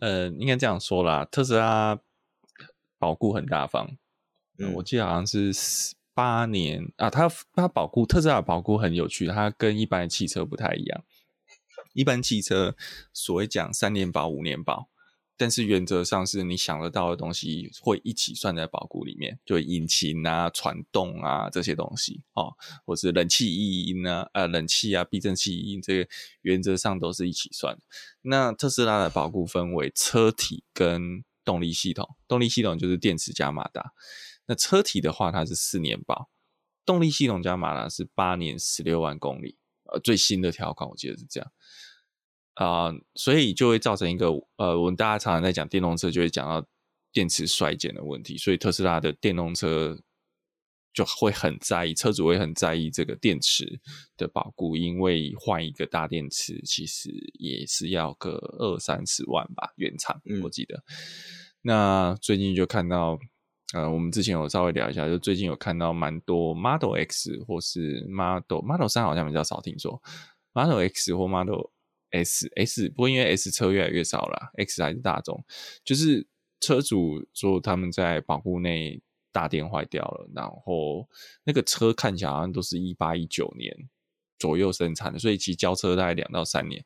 呃，应该这样说啦，特斯拉保固很大方，嗯，我记得好像是八年啊，它它保固特斯拉保固很有趣，它跟一般的汽车不太一样，一般汽车所谓讲三年保五年保。但是原则上是你想得到的东西会一起算在保固里面，就引擎啊、传动啊这些东西哦，或是冷气异音啊、呃冷气啊、避震器异音，这个原则上都是一起算。那特斯拉的保固分为车体跟动力系统，动力系统就是电池加马达。那车体的话，它是四年保，动力系统加马达是八年十六万公里。呃，最新的条款我记得是这样。啊、呃，所以就会造成一个呃，我们大家常常在讲电动车，就会讲到电池衰减的问题。所以特斯拉的电动车就会很在意，车主会很在意这个电池的保固，因为换一个大电池其实也是要个二三十万吧，原厂我记得。嗯、那最近就看到，呃，我们之前有稍微聊一下，就最近有看到蛮多 Model X 或是 Model Model 三好像比较少听说，Model X 或 Model。S S 不过因为 S 车越来越少了，X 还是大众。就是车主说他们在保固内大电坏掉了，然后那个车看起来好像都是一八一九年左右生产的，所以其实交车大概两到三年。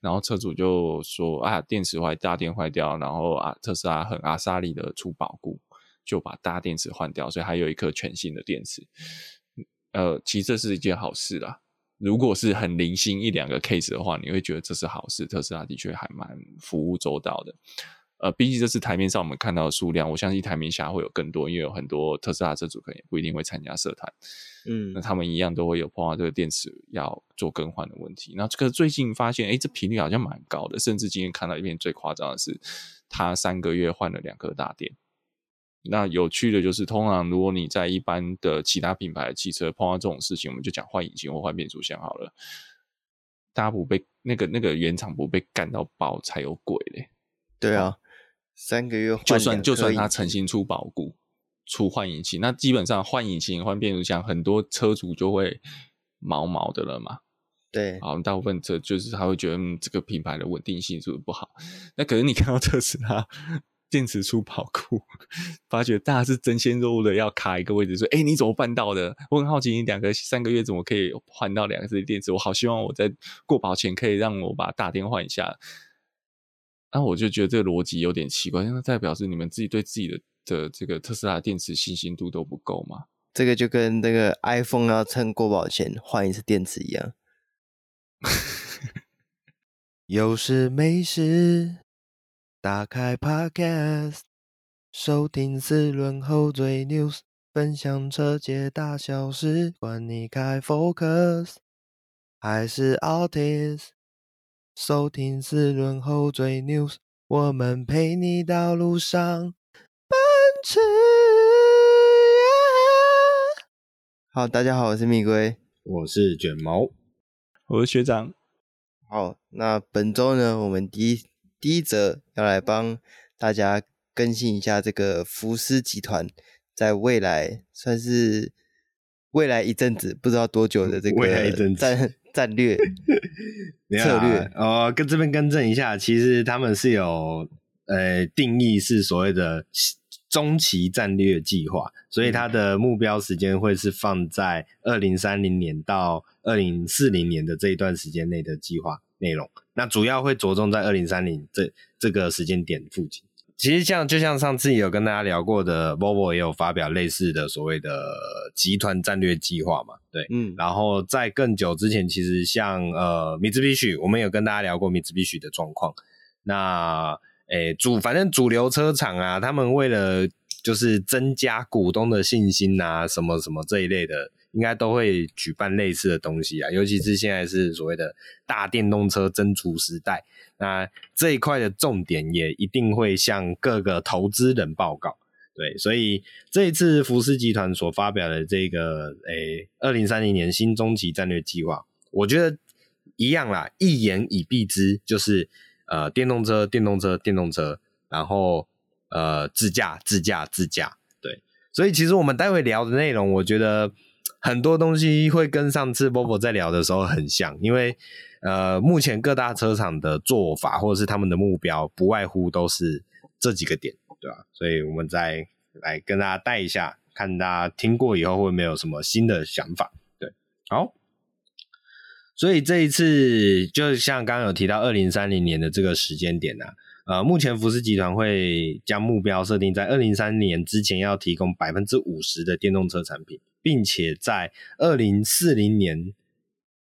然后车主就说啊，电池坏，大电坏掉，然后啊，特斯拉很阿莎利的出保固，就把大电池换掉，所以还有一颗全新的电池。呃，其实这是一件好事啦。如果是很零星一两个 case 的话，你会觉得这是好事。特斯拉的确还蛮服务周到的。呃，毕竟这次台面上我们看到的数量，我相信台面下会有更多，因为有很多特斯拉车主可能也不一定会参加社团。嗯，那他们一样都会有碰到这个电池要做更换的问题。那这个最近发现，哎，这频率好像蛮高的，甚至今天看到一篇最夸张的是，他三个月换了两颗大电。那有趣的就是，通常如果你在一般的其他品牌的汽车碰到这种事情，我们就讲换引擎或换变速箱好了。大家不被那个那个原厂不被干到爆才有鬼嘞。对啊，三个月换就算就算他诚心出保固出换引擎，那基本上换引擎换变速箱，很多车主就会毛毛的了嘛。对，好，大部分车就是他会觉得、嗯、这个品牌的稳定性是不是不好？那可是你看到特斯拉。电池出跑酷，发觉大家是争先肉的要卡一个位置，说：“哎、欸，你怎么办到的？”我很好奇，你两个三个月怎么可以换到两个这电池？我好希望我在过保前可以让我把大电换一下。那、啊、我就觉得这个逻辑有点奇怪，因为代表是你们自己对自己的的这个特斯拉电池信心度都不够嘛？这个就跟那个 iPhone 要趁过保前换一次电池一样。有事没事。打开 Podcast，收听四轮后缀 News，分享车界大小事，管你开 Focus 还是 Altis，收听四轮后缀 News，我们陪你到路上奔驰。好，大家好，我是蜜龟，我是卷毛，我是学长。好，那本周呢，我们第一。第一则要来帮大家更新一下这个福斯集团在未来算是未来一阵子不知道多久的这个战 战略策略。哦，跟这边更正一下，其实他们是有呃定义是所谓的中期战略计划，所以它的目标时间会是放在二零三零年到二零四零年的这一段时间内的计划内容。那主要会着重在二零三零这这个时间点附近。其实像就像上次有跟大家聊过的，Volvo 也有发表类似的所谓的集团战略计划嘛，对，嗯。然后在更久之前，其实像呃，Mitsubishi，我们有跟大家聊过 Mitsubishi 的状况。那诶主反正主流车厂啊，他们为了就是增加股东的信心啊，什么什么这一类的。应该都会举办类似的东西啊，尤其是现在是所谓的大电动车增储时代，那这一块的重点也一定会向各个投资人报告。对，所以这一次福斯集团所发表的这个诶，二零三零年新中期战略计划，我觉得一样啦，一言以蔽之，就是呃，电动车、电动车、电动车，然后呃，自驾、自驾、自驾。对，所以其实我们待会聊的内容，我觉得。很多东西会跟上次 Volvo 在聊的时候很像，因为呃，目前各大车厂的做法或者是他们的目标，不外乎都是这几个点，对吧？所以我们再来跟大家带一下，看大家听过以后会没有什么新的想法。对，好。所以这一次，就像刚刚有提到，二零三零年的这个时间点呢、啊，呃，目前福斯集团会将目标设定在二零三零年之前要提供百分之五十的电动车产品，并且在二零四零年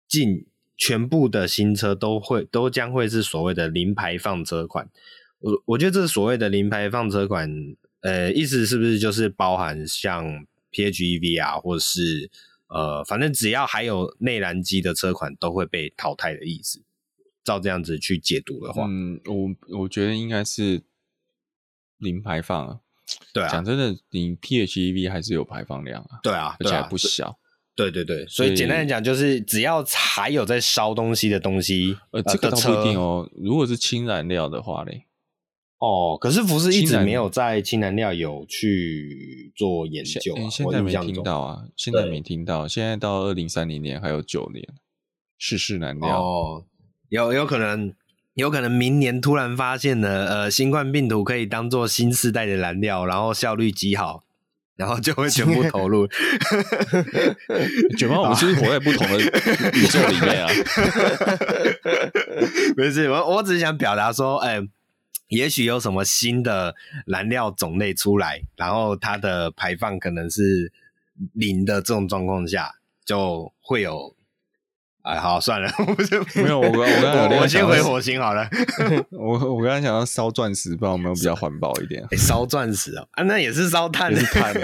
进。全部的新车都会都将会是所谓的零排放车款，我我觉得这所谓的零排放车款，呃，意思是不是就是包含像 PHEV 啊，或者是呃，反正只要还有内燃机的车款都会被淘汰的意思？照这样子去解读的话，嗯，我我觉得应该是零排放。对啊，讲真的，你 PHEV 还是有排放量啊，对啊，而且还不小。对对对，所以简单来讲，就是只要还有在烧东西的东西，呃，这个倒不一定哦。如果是氢燃料的话嘞，哦，可是福斯一直没有在氢燃料有去做研究，啊，现在没听到啊，现在没听到。现在到二零三零年还有九年，世事难料哦，有有可能，有可能明年突然发现了，呃，新冠病毒可以当做新世代的燃料，然后效率极好。然后就会全部 投入。卷毛，我们是不是活在不同的宇宙里面啊？没事，我我只是想表达说，哎，也许有什么新的燃料种类出来，然后它的排放可能是零的这种状况下，就会有。哎，好，算了，我不是没有我刚我刚我先回火星好了。我我刚刚想要烧钻石，不知道有没有比较环保一点？烧钻石啊，啊，那也是烧炭，的炭。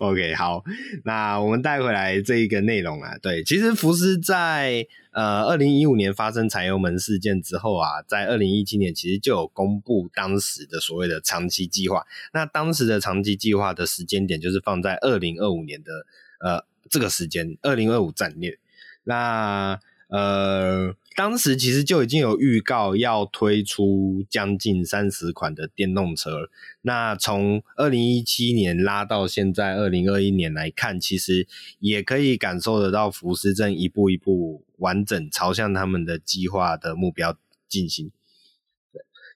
OK，好，那我们带回来这一个内容啊，对，其实福斯在呃二零一五年发生柴油门事件之后啊，在二零一七年其实就有公布当时的所谓的长期计划。那当时的长期计划的时间点就是放在二零二五年的呃。这个时间，二零二五战略，那呃，当时其实就已经有预告要推出将近三十款的电动车。那从二零一七年拉到现在二零二一年来看，其实也可以感受得到福斯正一步一步完整朝向他们的计划的目标进行。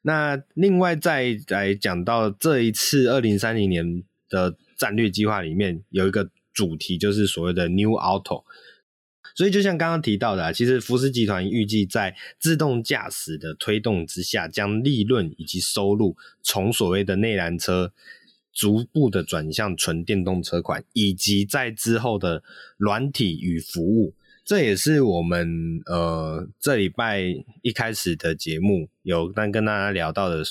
那另外再来讲到这一次二零三零年的战略计划里面有一个。主题就是所谓的 New Auto，所以就像刚刚提到的，其实福斯集团预计在自动驾驶的推动之下，将利润以及收入从所谓的内燃车逐步的转向纯电动车款，以及在之后的软体与服务。这也是我们呃这礼拜一开始的节目有跟跟大家聊到的，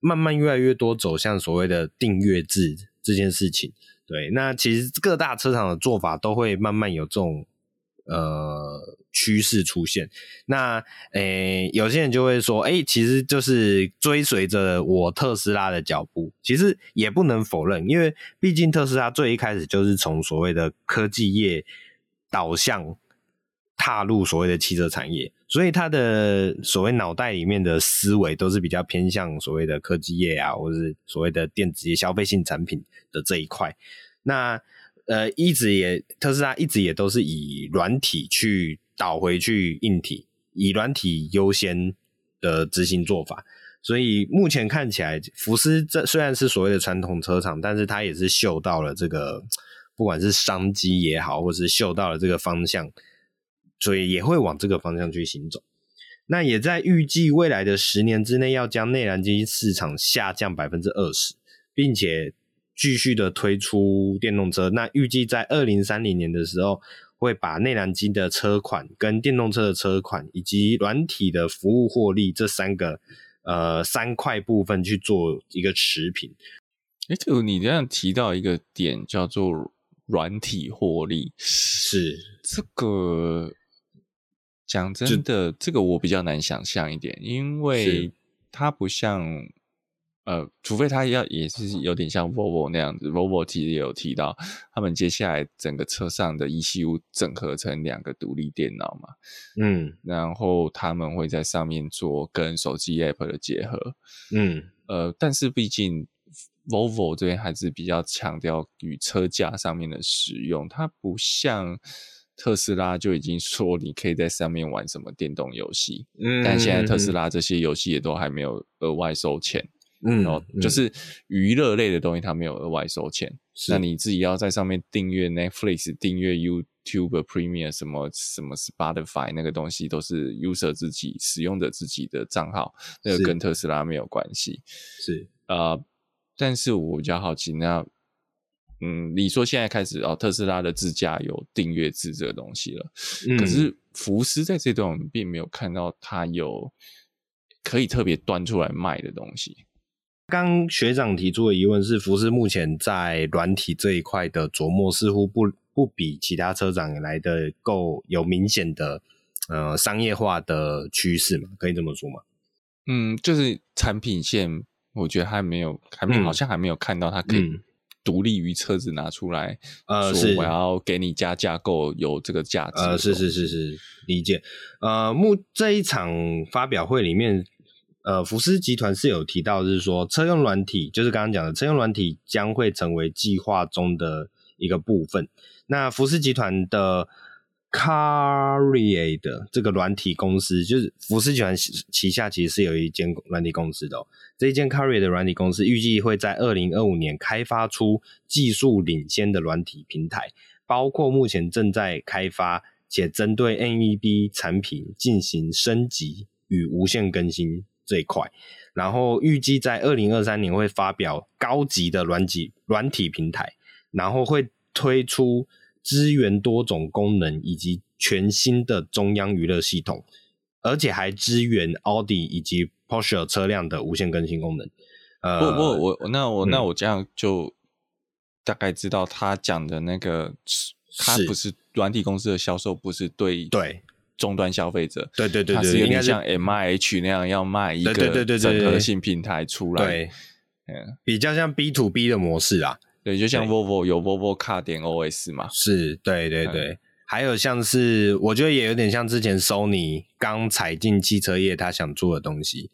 慢慢越来越多走向所谓的订阅制这件事情。对，那其实各大车厂的做法都会慢慢有这种呃趋势出现。那诶，有些人就会说，诶，其实就是追随着我特斯拉的脚步。其实也不能否认，因为毕竟特斯拉最一开始就是从所谓的科技业导向踏入所谓的汽车产业，所以他的所谓脑袋里面的思维都是比较偏向所谓的科技业啊，或者是所谓的电子业、消费性产品的这一块。那呃，一直也特斯拉一直也都是以软体去导回去硬体，以软体优先的执行做法。所以目前看起来，福斯这虽然是所谓的传统车厂，但是它也是嗅到了这个，不管是商机也好，或是嗅到了这个方向，所以也会往这个方向去行走。那也在预计未来的十年之内，要将内燃机市场下降百分之二十，并且。继续的推出电动车，那预计在二零三零年的时候，会把内燃机的车款、跟电动车的车款以及软体的服务获利这三个呃三块部分去做一个持平。哎，这个你这样提到一个点叫做软体获利，是这个讲真的，这个我比较难想象一点，因为它不像。呃，除非它要也是有点像 Volvo 那样子，Volvo 其实也有提到，他们接下来整个车上的 ECU 整合成两个独立电脑嘛，嗯，然后他们会在上面做跟手机 App 的结合，嗯，呃，但是毕竟 Volvo 这边还是比较强调与车架上面的使用，它不像特斯拉就已经说你可以在上面玩什么电动游戏，嗯，但现在特斯拉这些游戏也都还没有额外收钱，嗯，然后就是娱乐类的东西它没有额外收钱，那你自己要在上面订阅 Netflix、订阅 YouTube Premium 什么什么 Spotify 那个东西都是 user 自己使用者自己的账号，那个跟特斯拉没有关系，是。呃，但是我比较好奇那。嗯，你说现在开始哦，特斯拉的自驾有订阅制这个东西了，嗯、可是福斯在这段我们并没有看到它有可以特别端出来卖的东西。刚学长提出的疑问是，福斯目前在软体这一块的琢磨似乎不不比其他车厂来的够有明显的呃商业化的趋势嘛？可以这么说吗？嗯，就是产品线，我觉得还没有，还没好像还没有看到它可以、嗯。独立于车子拿出来，呃，说我要给你加架构，有这个价值。呃，是是是是，理解。呃，目这一场发表会里面，呃，福斯集团是有提到，就是说车用软体，就是刚刚讲的车用软体将会成为计划中的一个部分。那福斯集团的。Cariad 的这个软体公司，就是福斯集团旗下其实是有一间软体公司的哦。这一间 Cariad 的软体公司预计会在二零二五年开发出技术领先的软体平台，包括目前正在开发且针对 NEB 产品进行升级与无限更新这一块。然后预计在二零二三年会发表高级的软体软体平台，然后会推出。支援多种功能以及全新的中央娱乐系统，而且还支援奥迪以及 Porsche 车辆的无线更新功能。呃，不不，我那我、嗯、那我这样就大概知道他讲的那个，他不是软体公司的销售，不是对对。终端消费者，对对对对，它是有点像 M I H 那样要卖一个整合性平台出来，对，嗯，比较像 B to B 的模式啊。对，就像 Volvo 有 Volvo Car 点 OS 嘛，是，对对对，嗯、还有像是我觉得也有点像之前 Sony 刚踩进汽车业，他想做的东西，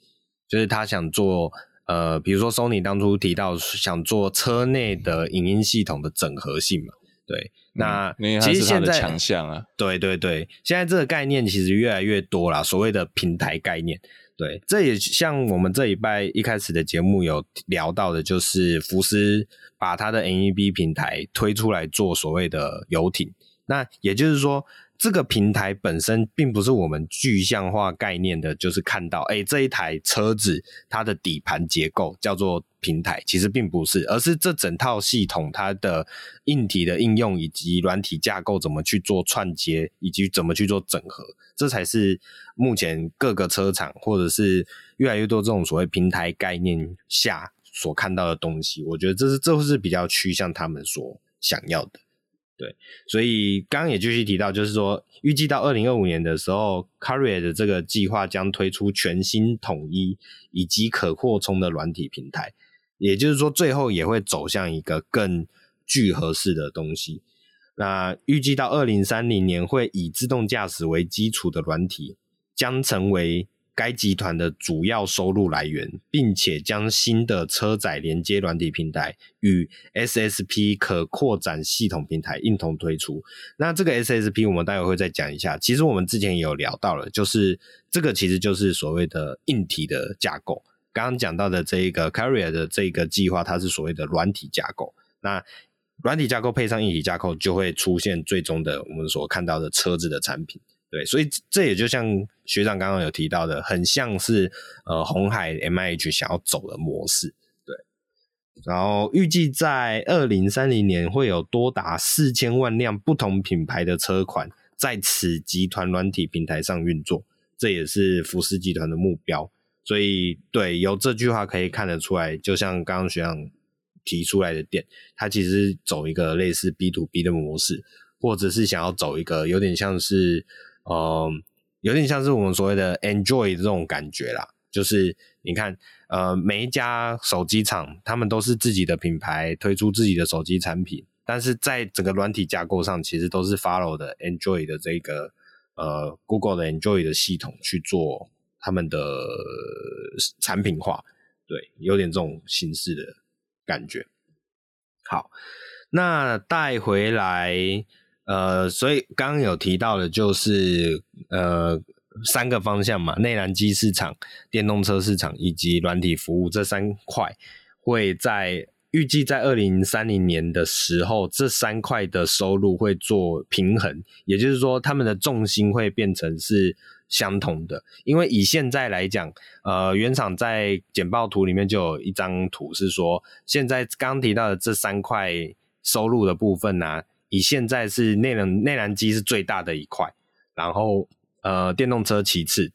就是他想做呃，比如说 Sony 当初提到想做车内的影音系统的整合性嘛，对，那、嗯、其实现在强项啊，对对对，现在这个概念其实越来越多啦，所谓的平台概念。对，这也像我们这一拜一开始的节目有聊到的，就是福斯把他的 NEB 平台推出来做所谓的游艇。那也就是说，这个平台本身并不是我们具象化概念的，就是看到，哎，这一台车子它的底盘结构叫做平台，其实并不是，而是这整套系统它的硬体的应用以及软体架构怎么去做串接，以及怎么去做整合。这才是目前各个车厂或者是越来越多这种所谓平台概念下所看到的东西，我觉得这是这是比较趋向他们所想要的。对，所以刚刚也继续提到，就是说预计到二零二五年的时候，Carrier 的这个计划将推出全新统一以及可扩充的软体平台，也就是说最后也会走向一个更聚合式的东西。那预计到二零三零年，会以自动驾驶为基础的软体将成为该集团的主要收入来源，并且将新的车载连接软体平台与 SSP 可扩展系统平台一同推出。那这个 SSP 我们待会会再讲一下。其实我们之前也有聊到了，就是这个其实就是所谓的硬体的架构。刚刚讲到的这一个 Cariad 的这个计划，它是所谓的软体架构。那软体架构配上硬体架构，就会出现最终的我们所看到的车子的产品。对，所以这也就像学长刚刚有提到的，很像是呃红海 MIH 想要走的模式。对，然后预计在二零三零年会有多达四千万辆不同品牌的车款在此集团软体平台上运作，这也是福斯集团的目标。所以，对，由这句话可以看得出来，就像刚刚学长。提出来的店，它其实走一个类似 B to B 的模式，或者是想要走一个有点像是，呃，有点像是我们所谓的 Android 这种感觉啦。就是你看，呃，每一家手机厂，他们都是自己的品牌推出自己的手机产品，但是在整个软体架构上，其实都是 follow 的 Android 的这个呃 Google 的 Android 的系统去做他们的产品化，对，有点这种形式的。感觉好，那带回来，呃，所以刚刚有提到的，就是呃三个方向嘛，内燃机市场、电动车市场以及软体服务这三块，会在预计在二零三零年的时候，这三块的收入会做平衡，也就是说，他们的重心会变成是相同的。因为以现在来讲，呃，原厂在简报图里面就有一张图是说，现在刚提到的这三块收入的部分呢、啊。以现在是内燃内燃机是最大的一块，然后呃电动车其次，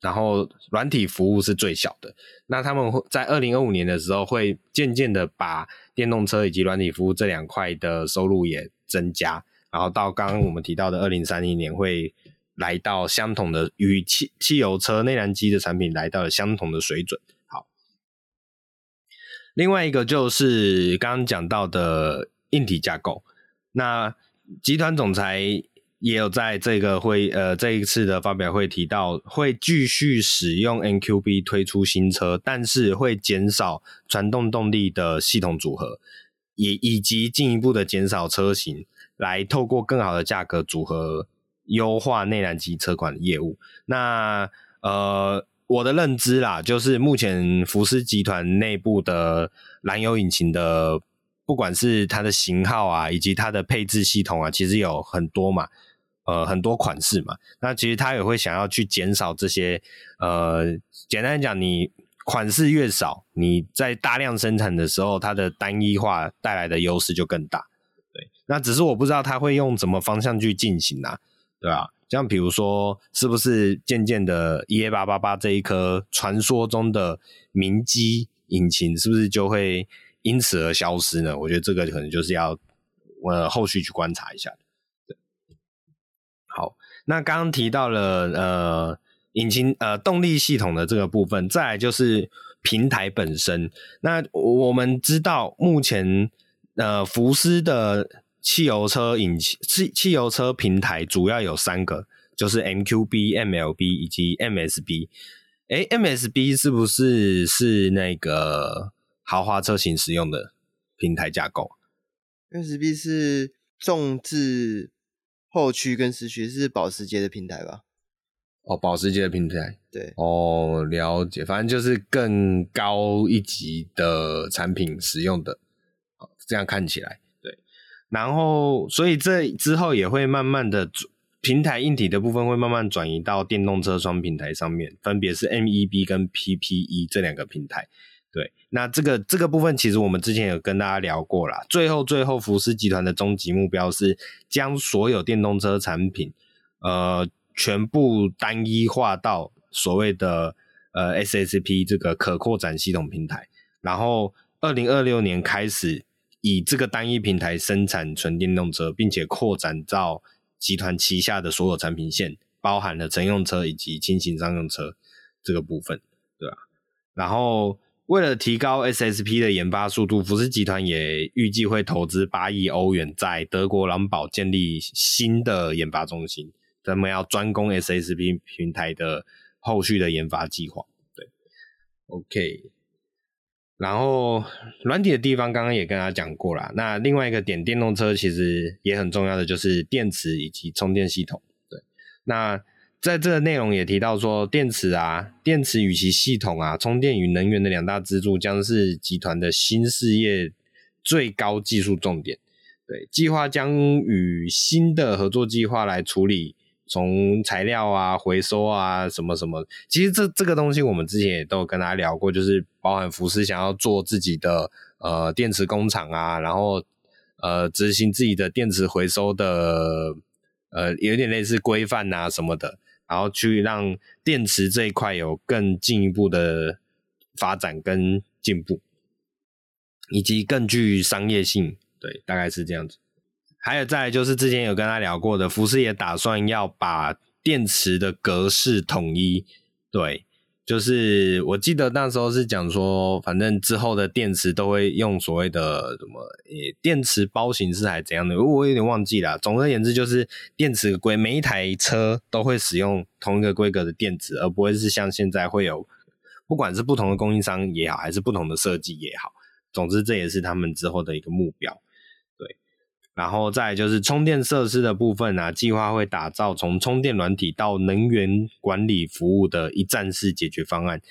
然后软体服务是最小的。那他们会在二零二五年的时候会渐渐的把电动车以及软体服务这两块的收入也增加，然后到刚刚我们提到的二零三零年会来到相同的与汽汽油车内燃机的产品来到了相同的水准。好，另外一个就是刚刚讲到的硬体架构。那集团总裁也有在这个会呃这一次的发表会提到，会继续使用 NQB 推出新车，但是会减少传动动力的系统组合，也以及进一步的减少车型，来透过更好的价格组合优化内燃机车款的业务。那呃我的认知啦，就是目前福斯集团内部的燃油引擎的。不管是它的型号啊，以及它的配置系统啊，其实有很多嘛，呃，很多款式嘛。那其实它也会想要去减少这些，呃，简单讲，你款式越少，你在大量生产的时候，它的单一化带来的优势就更大。对，那只是我不知道它会用什么方向去进行啊，对吧？像比如说，是不是渐渐的 EA 八八八这一颗传说中的明基引擎，是不是就会？因此而消失呢？我觉得这个可能就是要呃后续去观察一下。对，好，那刚刚提到了呃引擎呃动力系统的这个部分，再来就是平台本身。那我们知道目前呃福斯的汽油车引擎汽汽油车平台主要有三个，就是 MQB、MLB 以及 MSB。诶，MSB 是不是是那个？豪华车型使用的平台架构，MSB 是众志后驱跟四驱是保时捷的平台吧？哦，保时捷的平台，对，哦，了解，反正就是更高一级的产品使用的，这样看起来，对。然后，所以这之后也会慢慢的平台硬体的部分会慢慢转移到电动车双平台上面，分别是 MEB 跟 PPE 这两个平台。对，那这个这个部分其实我们之前有跟大家聊过啦。最后，最后福斯集团的终极目标是将所有电动车产品，呃，全部单一化到所谓的呃 SSP 这个可扩展系统平台。然后，二零二六年开始以这个单一平台生产纯电动车，并且扩展到集团旗下的所有产品线，包含了乘用车以及轻型商用车这个部分，对吧？然后。为了提高 SSP 的研发速度，福斯集团也预计会投资八亿欧元在德国狼堡建立新的研发中心，他们要专攻 SSP 平台的后续的研发计划。对，OK。然后软体的地方刚刚也跟他讲过了，那另外一个点，电动车其实也很重要的就是电池以及充电系统。对，那。在这个内容也提到说，电池啊，电池与其系统啊，充电与能源的两大支柱将是集团的新事业最高技术重点。对，计划将与新的合作计划来处理从材料啊、回收啊什么什么。其实这这个东西我们之前也都有跟大家聊过，就是包含福斯想要做自己的呃电池工厂啊，然后呃执行自己的电池回收的呃有点类似规范啊什么的。然后去让电池这一块有更进一步的发展跟进步，以及更具商业性，对，大概是这样子。还有再就是之前有跟他聊过的，福斯也打算要把电池的格式统一，对。就是我记得那时候是讲说，反正之后的电池都会用所谓的什么，诶，电池包形式还是怎样的，我有点忘记了。总而言之，就是电池规每一台车都会使用同一个规格的电池，而不会是像现在会有，不管是不同的供应商也好，还是不同的设计也好，总之这也是他们之后的一个目标。然后再就是充电设施的部分啊，计划会打造从充电软体到能源管理服务的一站式解决方案，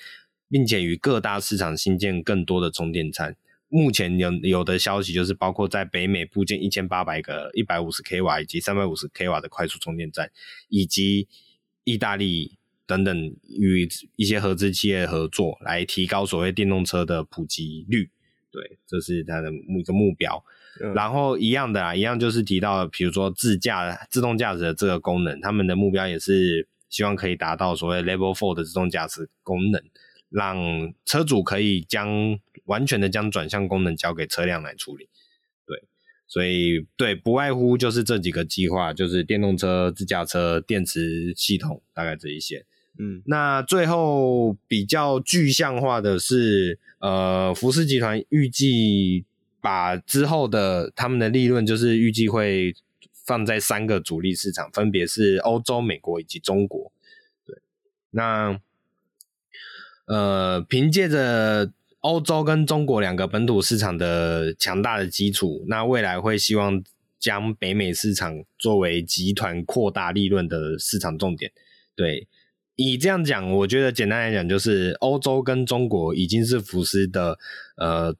并且与各大市场新建更多的充电站。目前有有的消息就是，包括在北美布建一千八百个一百五十 k 瓦以及三百五十 k 瓦的快速充电站，以及意大利等等与一些合资企业合作，来提高所谓电动车的普及率。对，这是它的目一个目标。嗯、然后一样的啊，一样就是提到，比如说自驾、自动驾驶的这个功能，他们的目标也是希望可以达到所谓 Level Four 的自动驾驶功能，让车主可以将完全的将转向功能交给车辆来处理。对，所以对，不外乎就是这几个计划，就是电动车、自驾车、电池系统，大概这一些。嗯，那最后比较具象化的是，呃，福斯集团预计。把之后的他们的利润，就是预计会放在三个主力市场，分别是欧洲、美国以及中国。对，那呃，凭借着欧洲跟中国两个本土市场的强大的基础，那未来会希望将北美市场作为集团扩大利润的市场重点。对，以这样讲，我觉得简单来讲，就是欧洲跟中国已经是福斯的呃。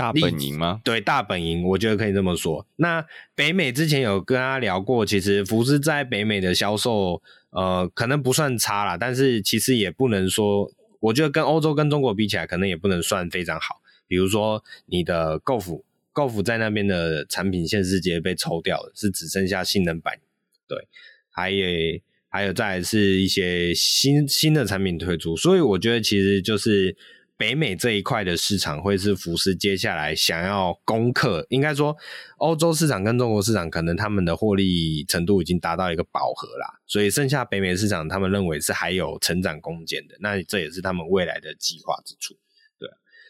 大本营吗？对，大本营，我觉得可以这么说。那北美之前有跟他聊过，其实福斯在北美的销售，呃，可能不算差啦，但是其实也不能说，我觉得跟欧洲跟中国比起来，可能也不能算非常好。比如说你的 Golf，Golf 在那边的产品线直接被抽掉了，是只剩下性能版。对，还有还有再来是一些新新的产品推出，所以我觉得其实就是。北美这一块的市场会是福斯接下来想要攻克，应该说欧洲市场跟中国市场可能他们的获利程度已经达到一个饱和啦，所以剩下北美市场他们认为是还有成长空间的，那这也是他们未来的计划之处。对，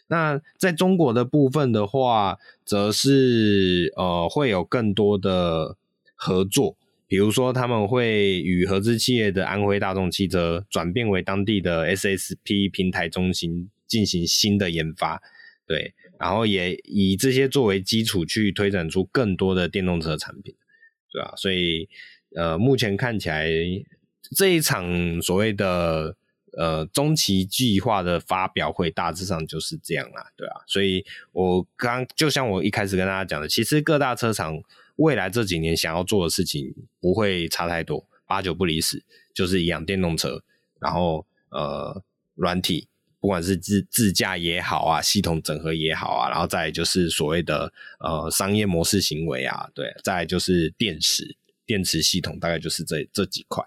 那在中国的部分的话，则是呃会有更多的合作，比如说他们会与合资企业的安徽大众汽车转变为当地的 SSP 平台中心。进行新的研发，对，然后也以这些作为基础去推展出更多的电动车产品，对吧？所以，呃，目前看起来这一场所谓的呃中期计划的发表会大致上就是这样啦，对啊。所以我刚就像我一开始跟大家讲的，其实各大车厂未来这几年想要做的事情不会差太多，八九不离十，就是一样电动车，然后呃软体。不管是自自驾也好啊，系统整合也好啊，然后再就是所谓的呃商业模式行为啊，对，再就是电池电池系统，大概就是这这几块，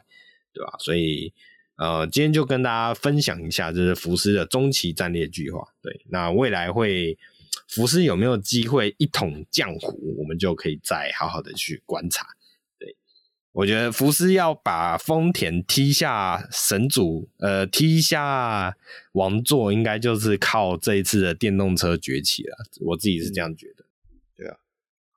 对吧？所以呃，今天就跟大家分享一下，就是福斯的中期战略计划。对，那未来会福斯有没有机会一统江湖，我们就可以再好好的去观察。我觉得福斯要把丰田踢下神主，呃，踢下王座，应该就是靠这一次的电动车崛起了。我自己是这样觉得。对啊，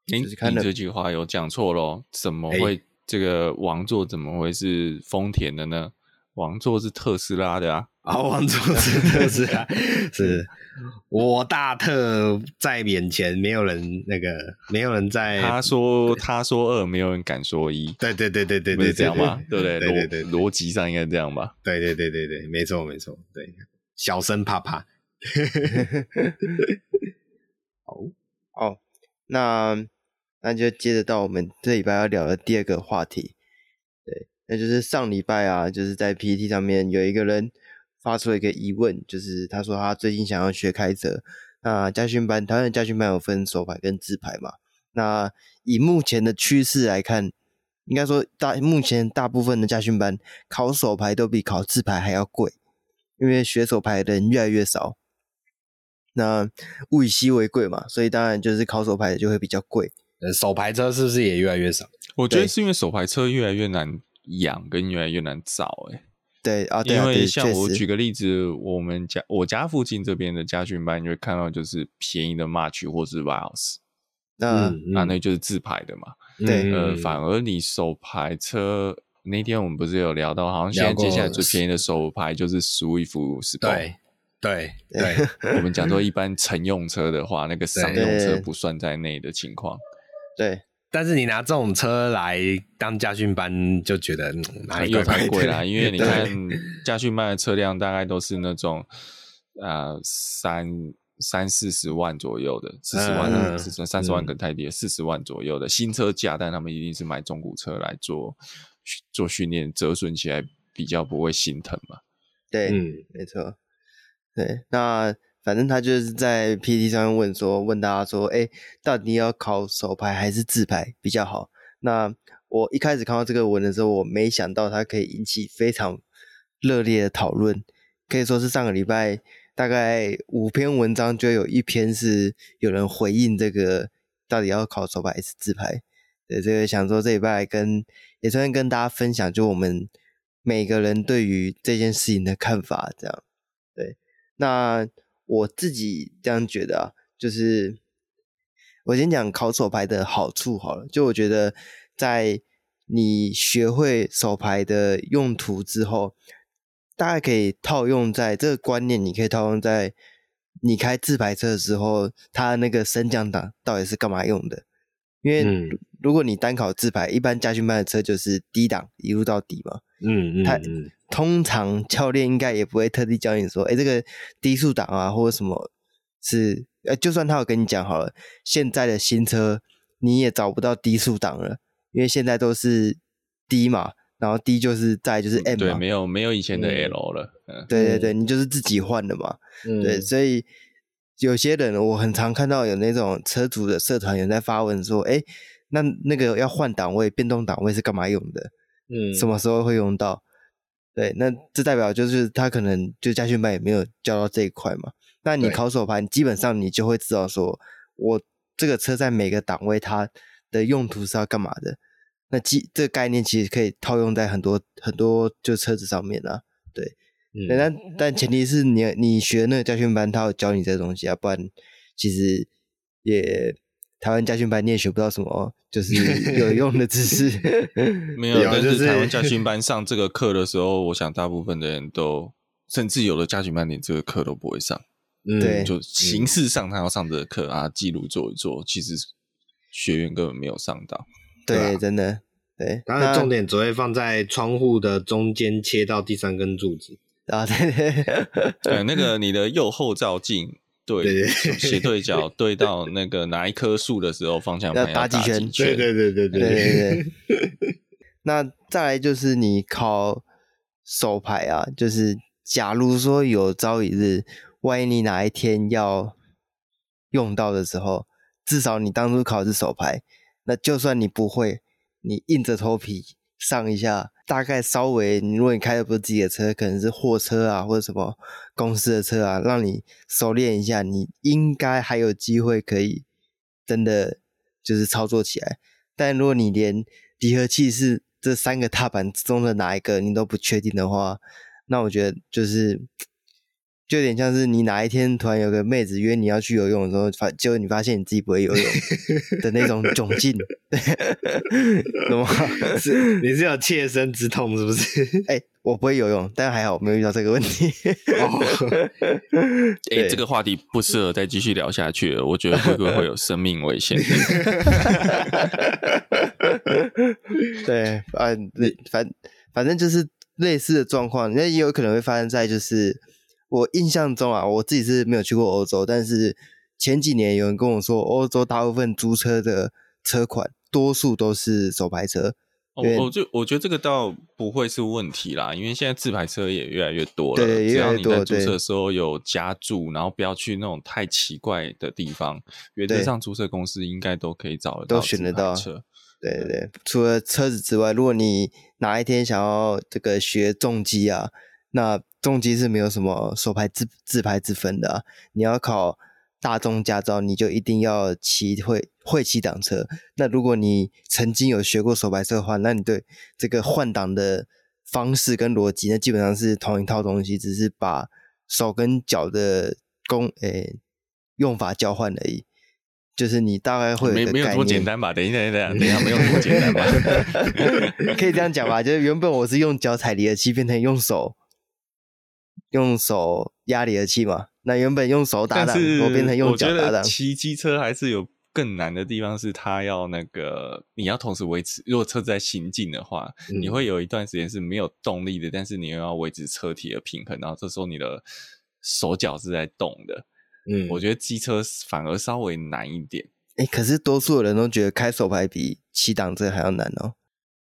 您、欸、你这句话有讲错喽？怎么会这个王座怎么会是丰田的呢？王座是特斯拉的啊！啊，王座是特斯拉，是我大特在眼前，没有人那个，没有人在。他 说他说二，没有人敢说一。对对对对对对，是这样吗？对不对？对对对，逻辑上应该这样吧？对对对对对，没错没错，对，小声怕怕。好，哦，那那就接着到我们这礼拜要聊的第二个话题。那就是上礼拜啊，就是在 PTT 上面有一个人发出了一个疑问，就是他说他最近想要学开车。那家训班，台湾的家训班有分手牌跟自牌嘛？那以目前的趋势来看，应该说大目前大部分的家训班考手牌都比考自牌还要贵，因为学手牌的人越来越少。那物以稀为贵嘛，所以当然就是考手牌的就会比较贵。手牌车是不是也越来越少？我觉得是因为手牌车越来越难。养跟越来越难找哎、欸，对啊，对啊，因为像我举个例子，我们家我家附近这边的家训班，你会看到就是便宜的 March 或是 Vios，那那那就是自排的嘛。对，呃，反而你手排车那天我们不是有聊到，好像现在接下来最便宜的手排就是 Swift。对对 对，我们讲说一般乘用车的话，那个商用车不算在内的情况。对。但是你拿这种车来当驾训班，就觉得哪里又太贵啦。因为你看驾训班的车辆大概都是那种呃三三四十万左右的，四十万的，三十万可能太低了，四十万左右的新车价，但他们一定是买中古车来做做训练，折损起来比较不会心疼嘛。对，嗯，没错。对，那。反正他就是在 PTT 上面问说，问大家说，哎，到底要考手牌还是自拍比较好？那我一开始看到这个文的时候，我没想到它可以引起非常热烈的讨论，可以说是上个礼拜大概五篇文章就有一篇是有人回应这个到底要考手牌还是自拍。对，这个想说这礼拜跟也顺便跟大家分享，就我们每个人对于这件事情的看法，这样。对，那。我自己这样觉得啊，就是我先讲考手牌的好处好了。就我觉得，在你学会手牌的用途之后，大概可以套用在这个观念，你可以套用在你开自排车的时候，它那个升降档到底是干嘛用的？因为如果你单考自排，一般家训班的车就是低档一路到底嘛。嗯嗯，他通常教练应该也不会特地教你说，哎、欸，这个低速档啊，或者什么是，呃，就算他有跟你讲好了，现在的新车你也找不到低速档了，因为现在都是 D 嘛，然后 D 就是再就是 M 嘛，对，没有没有以前的 L 了，嗯，对对对，你就是自己换的嘛，嗯，对，所以有些人我很常看到有那种车主的社团有在发文说，哎、欸，那那个要换档位，变动档位是干嘛用的？嗯，什么时候会用到？对，那这代表就是他可能就驾训班也没有教到这一块嘛。那你考手牌，基本上你就会知道说，我这个车在每个档位它的用途是要干嘛的。那基这个概念其实可以套用在很多很多就车子上面啊。对，嗯、但但前提是你你学那个驾训班，他要教你这个东西啊，不然其实也。台湾家训班你也学不到什么，就是有用的知识。没有，但是台湾家训班上这个课的时候，我想大部分的人都，甚至有的家训班连这个课都不会上。对、嗯，就形式上他要上这个课啊，记录做一做，其实学员根本没有上到。对，真的。对，当然重点只会放在窗户的中间切到第三根柱子啊。对对 对，那个你的右后照镜。对，斜对角 对到那个哪一棵树的时候，方向盘要打几圈。对对对对对对对。那再来就是你考手牌啊，就是假如说有朝一日，万一你哪一天要用到的时候，至少你当初考的是手牌，那就算你不会，你硬着头皮上一下。大概稍微，如果你开的不是自己的车，可能是货车啊，或者什么公司的车啊，让你熟练一下，你应该还有机会可以真的就是操作起来。但如果你连离合器是这三个踏板之中的哪一个你都不确定的话，那我觉得就是。就有点像是你哪一天突然有个妹子约你要去游泳的时候，发结果你发现你自己不会游泳 的那种窘境，懂吗？是你是有切身之痛是不是？哎、欸，我不会游泳，但还好我没有遇到这个问题。哎、欸，这个话题不适合再继续聊下去了，我觉得会不会会有生命危险？对，反反反正就是类似的状况，那也有可能会发生在就是。我印象中啊，我自己是没有去过欧洲，但是前几年有人跟我说，欧洲大部分租车的车款多数都是手排车。我，我就我觉得这个倒不会是问题啦，因为现在自排车也越来越多了。对，越来越多。只要你在租车的时候有加注，然后不要去那种太奇怪的地方，原则上租车公司应该都可以找得到，都选得到车。对对对，除了车子之外，如果你哪一天想要这个学重机啊，那重机是没有什么手牌自自排之分的啊，你要考大众驾照，你就一定要骑会会骑挡车。那如果你曾经有学过手排车的话，那你对这个换挡的方式跟逻辑，那基本上是同一套东西，只是把手跟脚的功诶用法交换而已。就是你大概会有没没有多简单吧？等一下，等一下，等一下，没有多简单吧？可以这样讲吧？就是原本我是用脚踩离合器，变成用手。用手压离合器嘛？那原本用手打档，我变成用脚打档。骑机车还是有更难的地方是，它要那个你要同时维持，如果车子在行进的话，嗯、你会有一段时间是没有动力的，但是你又要维持车体的平衡，然后这时候你的手脚是在动的。嗯，我觉得机车反而稍微难一点。哎、欸，可是多数人都觉得开手排比骑挡车还要难哦。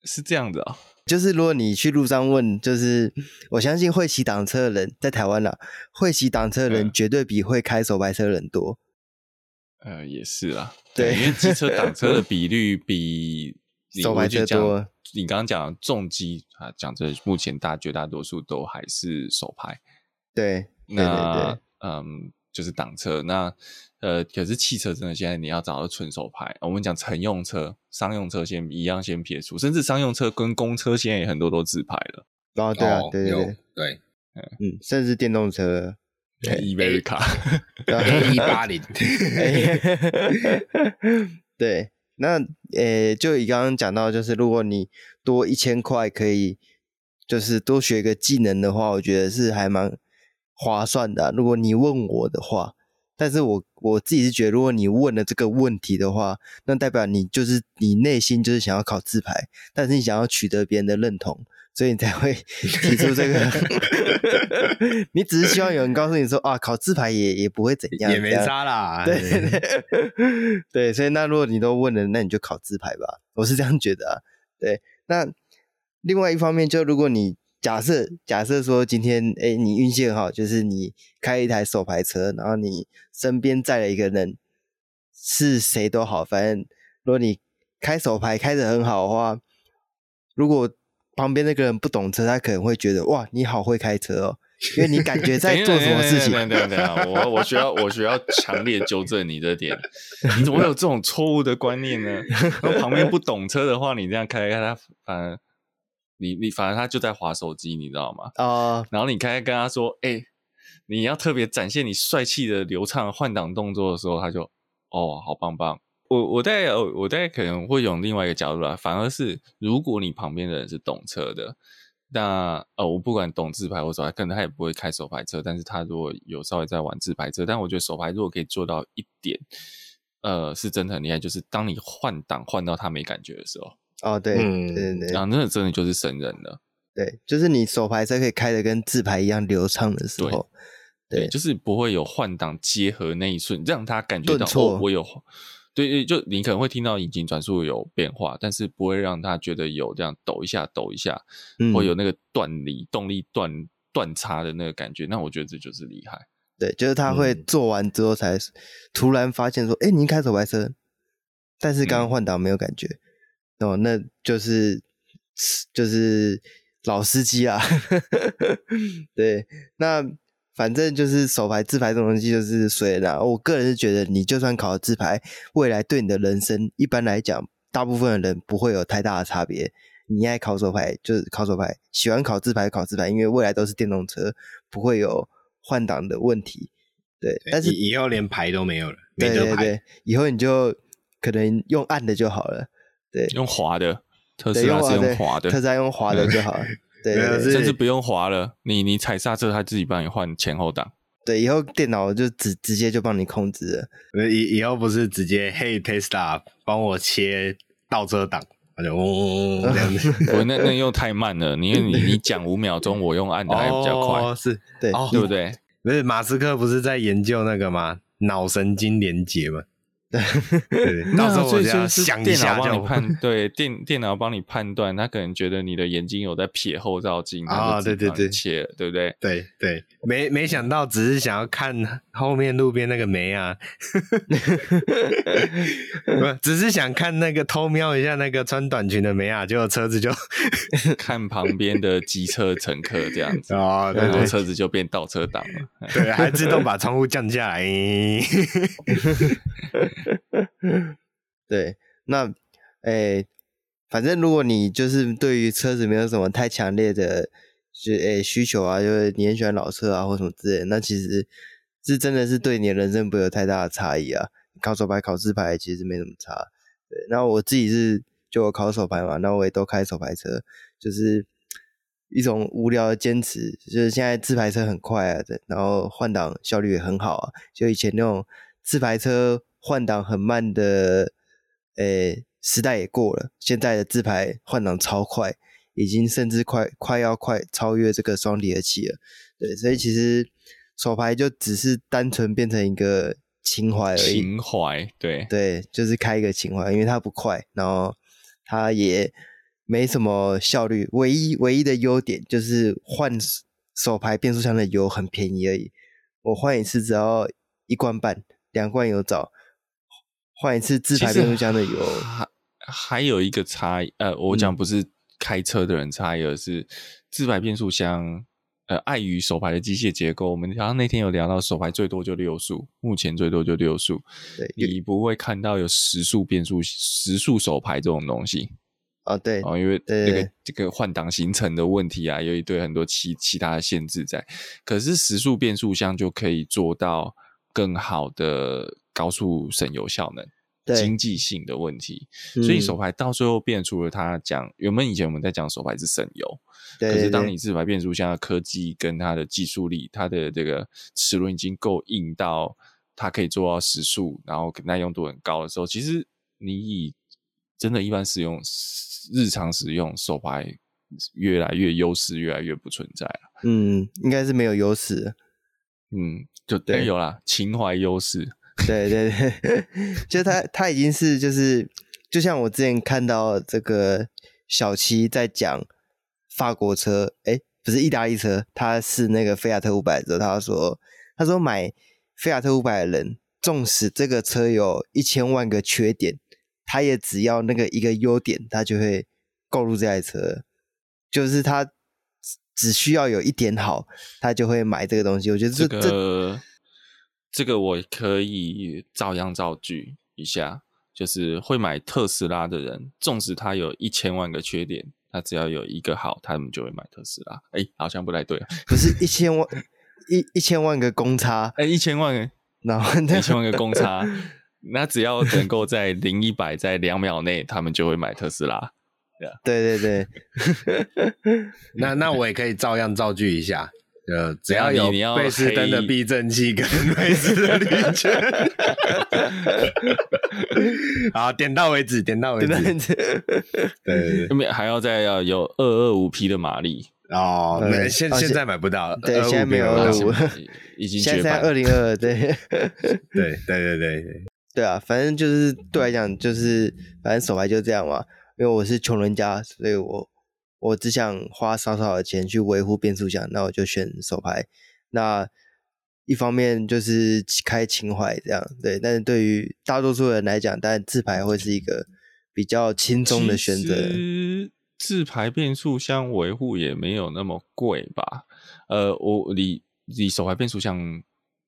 是这样子啊、哦，就是如果你去路上问，就是我相信会骑挡车的人在台湾啦，会骑挡车的人绝对比会开手排车的人多。呃，也是啊，对，因为机车挡车的 比率比手排车多。你刚刚讲重机啊，讲这目前大绝大多数都还是手排。对，对对对，嗯。就是挡车，那呃，可是汽车真的现在你要找到纯手牌。我们讲乘用车、商用车先一样先撇除，甚至商用车跟公车现在也很多都自排了。哦，对啊，对对对，对，嗯，甚至电动车一八零 对，那呃，就以刚刚讲到，就是如果你多一千块可以，就是多学一个技能的话，我觉得是还蛮。划算的啊，如果你问我的话，但是我我自己是觉得，如果你问了这个问题的话，那代表你就是你内心就是想要考自排，但是你想要取得别人的认同，所以你才会 提出这个。你只是希望有人告诉你说啊，考自排也也不会怎样，也没差啦。对对对，对，所以那如果你都问了，那你就考自排吧，我是这样觉得啊。对，那另外一方面，就如果你。假设假设说今天哎、你运气很好，就是你开一台手牌车，然后你身边载了一个人，是谁都好，反正如果你开手牌开得很好的话，如果旁边那个人不懂车，他可能会觉得哇，你好会开车哦，因为你感觉在做什么事情。对对对，我我需要我需要强烈纠正你这点，你怎么会有这种错误的观念呢？旁边不懂车的话，你这样开开他反而。你你反正他就在划手机，你知道吗？啊，uh, 然后你开始跟他说：“哎、欸，你要特别展现你帅气的流畅换挡动作的时候，他就哦，好棒棒。我”我我大概我大概可能会用另外一个角度来，反而是如果你旁边的人是懂车的，那呃，我不管懂自排或手排，可能他也不会开手排车，但是他如果有稍微在玩自排车，但我觉得手排如果可以做到一点，呃，是真的很厉害，就是当你换挡换到他没感觉的时候。哦，对，嗯、对对对，然后那真的就是神人了。对，就是你手排车可以开的跟自排一样流畅的时候，对，对就是不会有换挡结合那一瞬，让他感觉到哦，我有，对对，就你可能会听到引擎转速有变化，但是不会让他觉得有这样抖一下抖一下，嗯、会有那个断离动力断断差的那个感觉。那我觉得这就是厉害。对，就是他会做完之后才突然发现说，哎、嗯，你开手排车，但是刚刚换挡没有感觉。嗯哦，那就是就是老司机啊，对，那反正就是手牌自牌这种东西就是随啦。我个人是觉得，你就算考了自牌，未来对你的人生，一般来讲，大部分的人不会有太大的差别。你爱考手牌就是考手牌，喜欢考自牌考自牌，因为未来都是电动车，不会有换挡的问题。对，对但是以后连牌都没有了，对对对，以后你就可能用按的就好了。对，用滑的特斯拉是用滑的，特斯拉用滑的就好了。对，甚至不用滑了，你你踩刹车，它自己帮你换前后档。对，以后电脑就直直接就帮你控制了。以以后不是直接嘿 Tesla 帮我切倒车档，它就嗡 这样子。不，那那又太慢了。你你你讲五秒钟，我用按的还比较快。哦，是对，对不对？不是马斯克不是在研究那个吗？脑神经连接吗？对，到时候我要想一下，帮你判。对电电脑帮你判断，他可能觉得你的眼睛有在瞥后照镜啊，对对对，切对不对？对对，没没想到，只是想要看后面路边那个梅啊，不，只是想看那个偷瞄一下那个穿短裙的梅啊，结果车子就看旁边的机车乘客这样子啊，然后车子就变倒车档了，对，还自动把窗户降下来。对，那诶、反正如果你就是对于车子没有什么太强烈的就诶、需求啊，就是你很喜欢老车啊或什么之类，那其实是真的是对你的人生不会有太大的差异啊。考手牌、考自牌其实没什么差。对，那我自己是就我考手牌嘛，那我也都开手牌车，就是一种无聊的坚持。就是现在自排车很快啊，然后换挡效率也很好啊，就以前那种自排车。换挡很慢的，诶，时代也过了。现在的自排换挡超快，已经甚至快快要快超越这个双离合器了。对，所以其实手排就只是单纯变成一个情怀而已。情怀，对对，就是开一个情怀，因为它不快，然后它也没什么效率。唯一唯一的优点就是换手排变速箱的油很便宜而已。我换一次只要一罐半，两罐油找，换一次自排变速箱的油。还还有一个差异，呃，我讲不是开车的人差异，而是自排变速箱。呃，碍于手排的机械结构，我们好像那天有聊到手排最多就六速，目前最多就六速。对，你不会看到有十速变速、十速手排这种东西。哦，对，哦，因为那个这个换挡行程的问题啊，有一堆很多其其他的限制在。可是十速变速箱就可以做到更好的高速省油效能。经济性的问题，所以手排到最后变出了它讲，原本以前我们在讲手排是省油，对，可是当你自排变速箱的科技跟它的技术力，它的这个齿轮已经够硬到它可以做到时速，然后耐用度很高的时候，其实你以真的一般使用、日常使用手排越来越优势，越来越不存在了。嗯，应该是没有优势。嗯，就对，有啦，情怀优势。对对对，就他他已经是就是，就像我之前看到这个小七在讲法国车，哎不是意大利车，他是那个菲亚特五百的时候，他说他说买菲亚特五百的人，纵使这个车有一千万个缺点，他也只要那个一个优点，他就会购入这台车，就是他只需要有一点好，他就会买这个东西。我觉得这个。这这个我可以照样造句一下，就是会买特斯拉的人，纵使他有一千万个缺点，他只要有一个好，他们就会买特斯拉。哎，好像不太对，不是一千万一一千万个公差，哎，一千万个，然后一千万个公差，那只要能够在零一百在两秒内，他们就会买特斯拉。对对对，那那我也可以照样造句一下。呃，只要有贝斯登的避震器跟贝斯的滤圈，好，点到为止，点到为止。对，后面还要再要有二二五匹的马力？哦，没，现现在买不到了，对，现在没有二五，已经现在二零二二，对，对，对，对，对，对。啊，反正就是对来讲，就是反正手牌就这样嘛，因为我是穷人家，所以我。我只想花少少的钱去维护变速箱，那我就选手排。那一方面就是开情怀这样，对。但是对于大多数人来讲，当然自排会是一个比较轻松的选择。自排变速箱维护也没有那么贵吧？呃，我你你手排变速箱，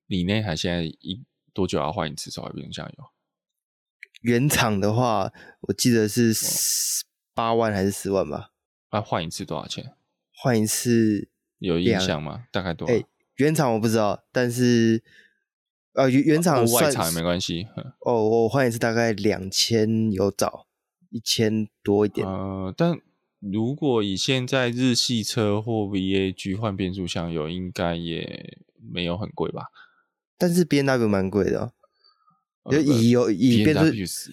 你那台现在一多久要换一次手排变速箱油？原厂的话，我记得是八万还是十万吧？那换一次多少钱？换一次有印象吗？大概多少？哎、欸，原厂我不知道，但是呃，原原厂外厂也没关系。哦，我换一次大概两千有找，一千多一点。呃，但如果以现在日系车或 VAG 换变速箱油，应该也没有很贵吧？但是 B N W 蛮贵的、哦，就以有以变速。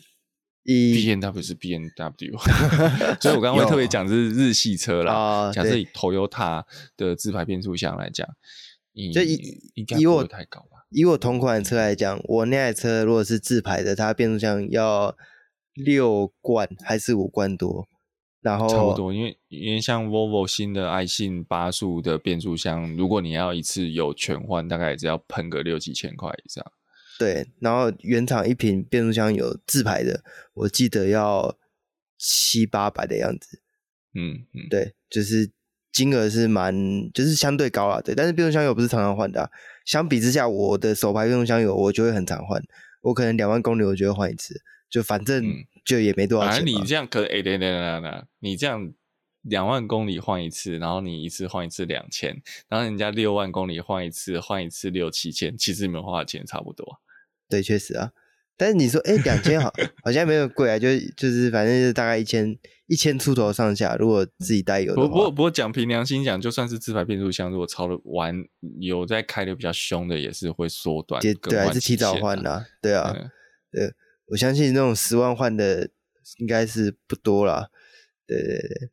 B N W 是 B N W，所以我刚刚会特别讲是日系车啦。哦、假设以 Toyota 的自排变速箱来讲，就以应该不太高吧？以我同款车来讲，我那台车如果是自排的，它变速箱要六罐还是五罐多？然后差不多，因为因为像 Volvo 新的爱信八速的变速箱，如果你要一次有全换，大概也只要喷个六七千块以上。对，然后原厂一瓶变速箱有自排的，我记得要七八百的样子。嗯嗯，对，就是金额是蛮，就是相对高啊。对，但是变速箱油不是常常换的啊。相比之下，我的手排变速箱油我就会很常换，我可能两万公里我就会换一次，就反正就也没多少钱。反正你这样可哎，对对对对，你这样两万公里换一次，然后你一次换一次两千，然后人家六万公里换一次换一次六七千，其实你们花的钱差不多。对，确实啊，但是你说，哎，两千好，好像没有贵啊，就就是反正就是大概一千一千出头上下，如果自己带有的话。不过不过讲凭良心讲，就算是自排变速箱，如果超了玩有在开的比较凶的，也是会缩短。对，还是提早换的，对啊，对，我相信那种十万换的应该是不多啦。对对对，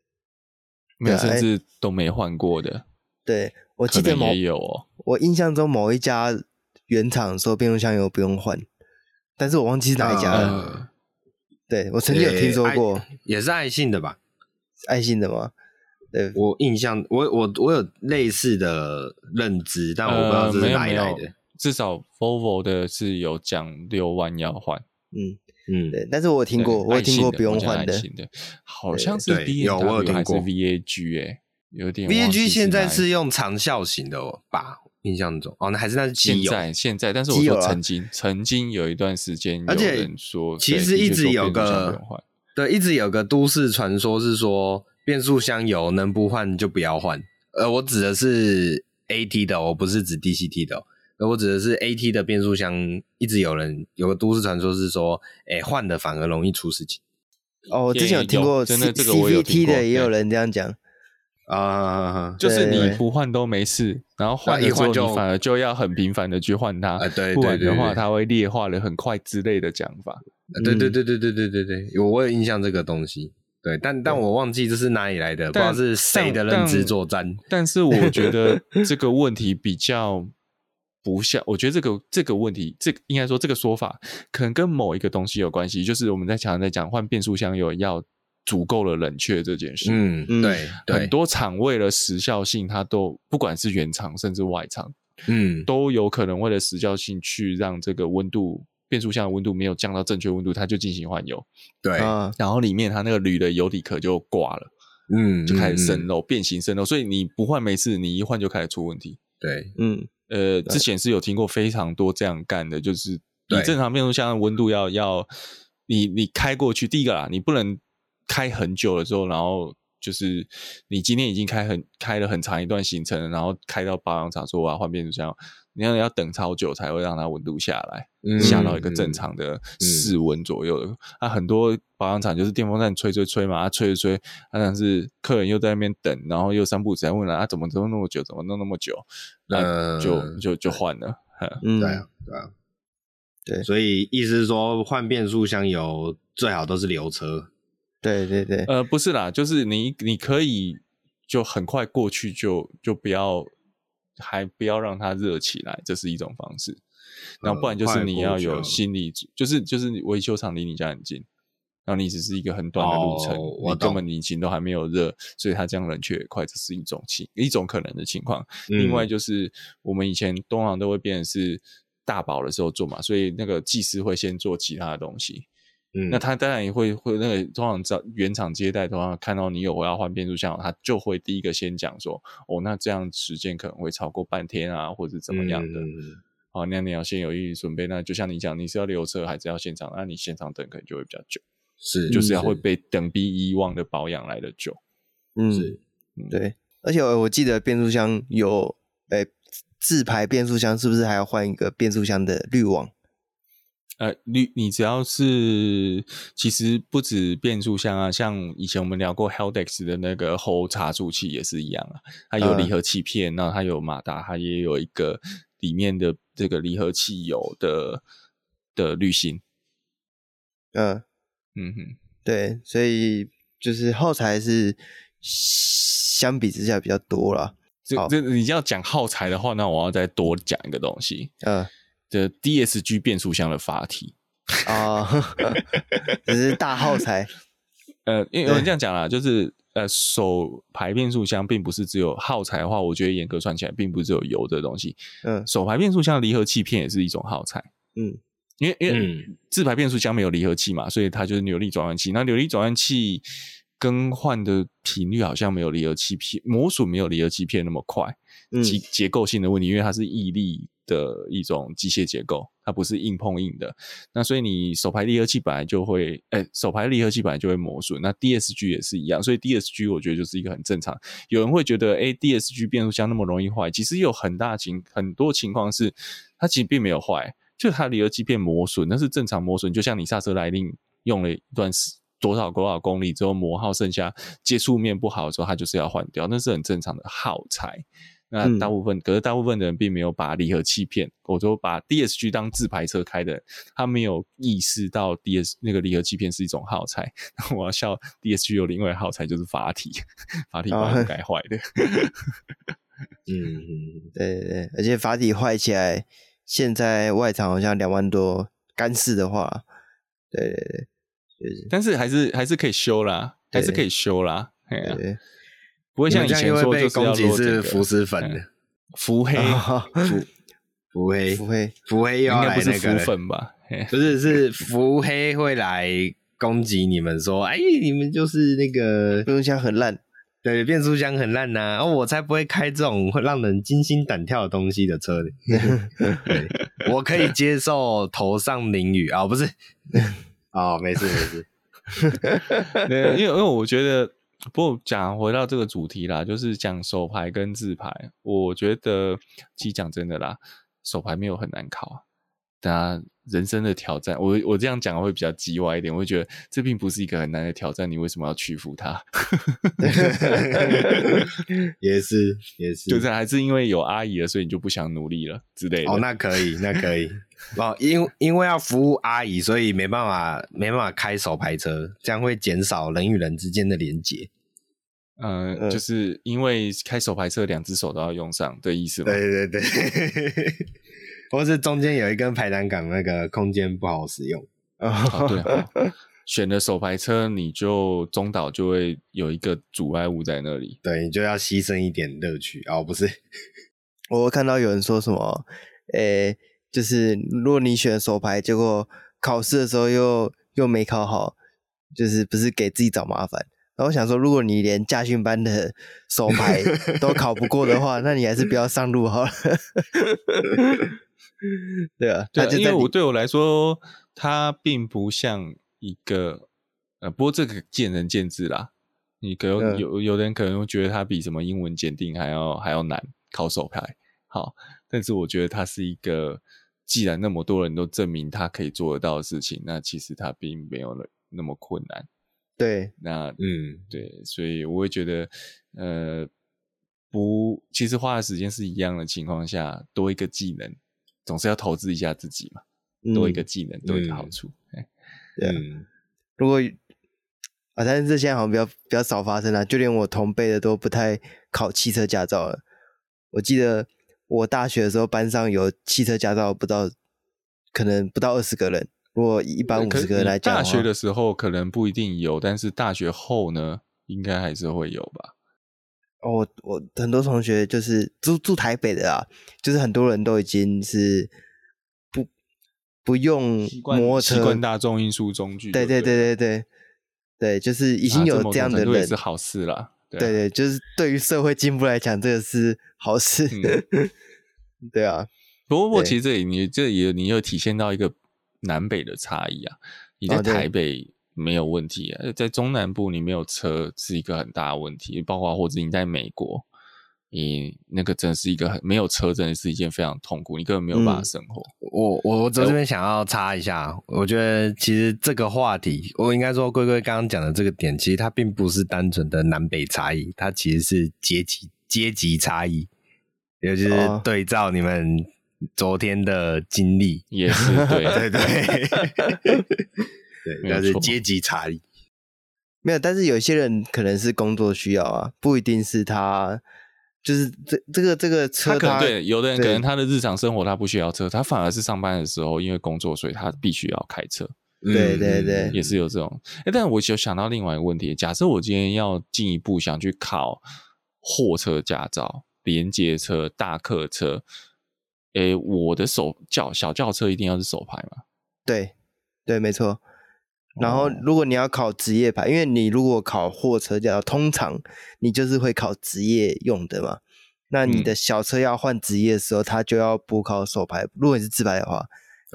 没有，甚至都没换过的。对，我记得某也有哦。我印象中某一家原厂说变速箱油不用换，但是我忘记是哪一家了。呃、对，我曾经有听说过，也是爱信的吧？爱信的吗？对，我印象，我我我有类似的认知，但我不知道这是哪里来的。呃、至少 Volvo 的是有讲六万要换。嗯嗯，对，但是我听过，我有听过不用换的，的，好像是 BMW 还是 VAG 哎、欸，有点 VAG 现在是用长效型的吧？印象中哦，那还是那是现在现在，但是我说曾经曾经有一段时间，而且说其实一直有个对，一直有个都市传说是说。变速箱油能不换就不要换，呃，我指的是 AT 的，我不是指 DCT 的，而我指的是 AT 的变速箱。一直有人有个都市传说是说，哎、欸，换的反而容易出事情。哦，我之前有听过，真的这个我有听过，CVT 的也有人这样讲啊，就是你不换都没事，然后换一换就反而就要很频繁的去换它，不然的话它会劣化的很快之类的讲法。对对对对对对对对，有我有印象这个东西。对，但但我忘记这是哪里来的，不知道是谁的认知作战。但，但是我觉得这个问题比较不像，我觉得这个这个问题，这个、应该说这个说法可能跟某一个东西有关系，就是我们在常常在讲换变速箱油要足够的冷却这件事。嗯，对，很多厂为了时效性，它都不管是原厂甚至外厂，嗯，都有可能为了时效性去让这个温度。变速箱的温度没有降到正确温度，它就进行换油。对，然后里面它那个铝的油底壳就挂了，嗯，就开始渗漏、嗯、变形渗漏。所以你不换没事，你一换就开始出问题。对，嗯，呃，之前是有听过非常多这样干的，就是你正常变速箱的温度要要你你开过去，第一个啦，你不能开很久了之后，然后就是你今天已经开很开了很长一段行程，然后开到保养厂说我要换变速箱。你要要等超久才会让它温度下来，嗯、下到一个正常的室温左右的。那、嗯啊、很多保养厂就是电风扇吹吹吹嘛，它吹吹吹，但是客人又在那边等，然后又三不五时问了，啊怎么都那么久，怎么弄那么久？那就、嗯、就就换了。嗯，对啊，对啊，对。所以意思是说，换变速箱油最好都是留车。对对对。呃，不是啦，就是你你可以就很快过去就，就就不要。还不要让它热起来，这是一种方式。然后不然就是你要有心理，就是就是维修厂离你家很近，然后你只是一个很短的路程，哦、你根本引擎都还没有热，所以它这样冷却也快，这是一种情一种可能的情况。嗯、另外就是我们以前东航都会变成是大保的时候做嘛，所以那个技师会先做其他的东西。嗯，那他当然也会会那个通常找原厂接待，的话看到你有我要换变速箱，他就会第一个先讲说，哦，那这样时间可能会超过半天啊，或者怎么样的。嗯，好，那你要先有意准备。那就像你讲，你是要留车还是要现场？那你现场等可能就会比较久，是，就是要会被等比以往的保养来的久。嗯，是，对。而且我记得变速箱有，诶、欸，自排变速箱是不是还要换一个变速箱的滤网？呃，你你只要是，其实不止变速箱啊，像以前我们聊过 Heldex 的那个后差速器也是一样啊，它有离合器片，然后、它有马达，它也有一个里面的这个离合器油的的滤芯。嗯嗯哼，对，所以就是耗材是相比之下比较多了。这这你要讲耗材的话，那我要再多讲一个东西。嗯。的 DSG 变速箱的阀体啊，只是大耗材。呃，因为有人这样讲啦，就是呃，手排变速箱并不是只有耗材的话，我觉得严格算起来，并不是只有油的东西。嗯，手排变速箱离合器片也是一种耗材。嗯，因为因为自排变速箱没有离合器嘛，所以它就是扭力转换器。那扭力转换器更换的频率好像没有离合器片磨损没有离合器片那么快。嗯，结结构性的问题，因为它是毅力。的一种机械结构，它不是硬碰硬的，那所以你手排离合器本来就会，哎、手排离合器本来就会磨损，那 DSG 也是一样，所以 DSG 我觉得就是一个很正常。有人会觉得，哎、，DSG 变速箱那么容易坏，其实有很大情很多情况是它其实并没有坏，就它离合器片磨损，那是正常磨损，就像你刹车来令用了一段时多少多少公里之后磨耗剩下接触面不好的时候，它就是要换掉，那是很正常的耗材。那大部分，可是大部分的人并没有把离合器片，我说把 DSG 当自排车开的，他没有意识到 DS 那个离合器片是一种耗材。我要笑 DSG 有另外耗材就是阀体，阀体把它改坏的。嗯，对对对，而且阀体坏起来，现在外厂好像两万多，干式的话，对对对，就是，但是还是还是可以修啦，还是可以修啦，对对对。不会像以前说就是要说是浮尸粉的，浮黑，浮浮黑，浮黑，浮黑又要来那个浮粉吧？不是，是浮黑会来攻击你们，说，哎，你们就是那个变速箱很烂，对，变速箱很烂呐，然后我才不会开这种会让人惊心胆跳的东西的车 我可以接受头上淋雨啊，不是，哦，没事没事，对，因为因为我觉得。不讲回到这个主题啦，就是讲手牌跟字牌。我觉得，其实讲真的啦，手牌没有很难考啊。大家人生的挑战，我我这样讲会比较叽歪一点。我会觉得这并不是一个很难的挑战，你为什么要屈服它？也是也是，就是还是因为有阿姨了，所以你就不想努力了之类的。哦，那可以，那可以。哦，因因为要服务阿姨，所以没办法没办法开手牌车，这样会减少人与人之间的连接。嗯、呃，就是因为开手牌车，两只手都要用上的意思吗？对对对，或是中间有一根排挡杆，那个空间不好使用。啊，对哦，选的手排车，你就中岛就会有一个阻碍物在那里，对，你就要牺牲一点乐趣哦，不是？我看到有人说什么，诶、欸。就是如果你选手排，结果考试的时候又又没考好，就是不是给自己找麻烦。然后我想说，如果你连驾训班的手排都考不过的话，那你还是不要上路好了。对啊，对，因为我对我来说，它并不像一个呃，不过这个见仁见智啦。你可能有有的人可能会觉得它比什么英文检定还要还要难考手牌。好，但是我觉得它是一个。既然那么多人都证明他可以做得到的事情，那其实他并没有那那么困难。对，那嗯，对，所以我会觉得，呃，不，其实花的时间是一样的情况下，多一个技能，总是要投资一下自己嘛。嗯、多一个技能，多一个好处。嗯，对啊。如果啊，但是这现在好像比较比较少发生了，就连我同辈的都不太考汽车驾照了。我记得。我大学的时候，班上有汽车驾照，不到可能不到二十个人。如果一般五十个人来讲，大学的时候可能不一定有，但是大学后呢，应该还是会有吧。哦，我我很多同学就是住住台北的啊，就是很多人都已经是不不用摩托车，习惯大众运输工具。对对对对对对，就是已经有这样的人，也是好事了。对，对对，就是对于社会进步来讲，这个是好事。嗯、对啊，不过其实这里你这里你又体现到一个南北的差异啊。你在台北没有问题。啊，在中南部你没有车是一个很大的问题，包括或者你在美国。你那个真是一个很没有车，真的是一件非常痛苦，你根本没有办法生活。嗯、我我我这边想要插一下，我觉得其实这个话题，我应该说龟龟刚刚讲的这个点，其实它并不是单纯的南北差异，它其实是阶级阶级差异，尤其是对照你们昨天的经历，也是 对。对对对，那是阶级差异。没有，但是有些人可能是工作需要啊，不一定是他。就是这这个这个车他，他可能对有的人可能他的日常生活他不需要车，他反而是上班的时候因为工作，所以他必须要开车。对对对，也是有这种。哎，但是我就想到另外一个问题，假设我今天要进一步想去考货车驾照、连接车、大客车，哎，我的手轿小轿车一定要是手牌吗？对对，没错。然后，如果你要考职业牌，因为你如果考货车驾照，通常你就是会考职业用的嘛。那你的小车要换职业的时候，他就要补考手牌。如果你是自牌的话，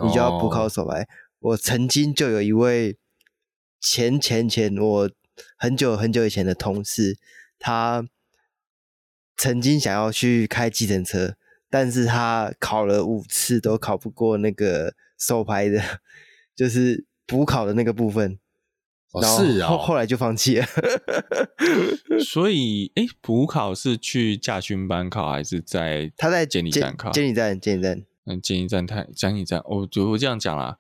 你就要补考手牌。我曾经就有一位前前前我很久很久以前的同事，他曾经想要去开计程车，但是他考了五次都考不过那个手牌的，就是。补考的那个部分，然后是啊，后后来就放弃了。所以，哎，补考是去驾训班考，还是在他在监理站考？监理站，监理站。嗯，监理站太监理站，我就我这样讲啦。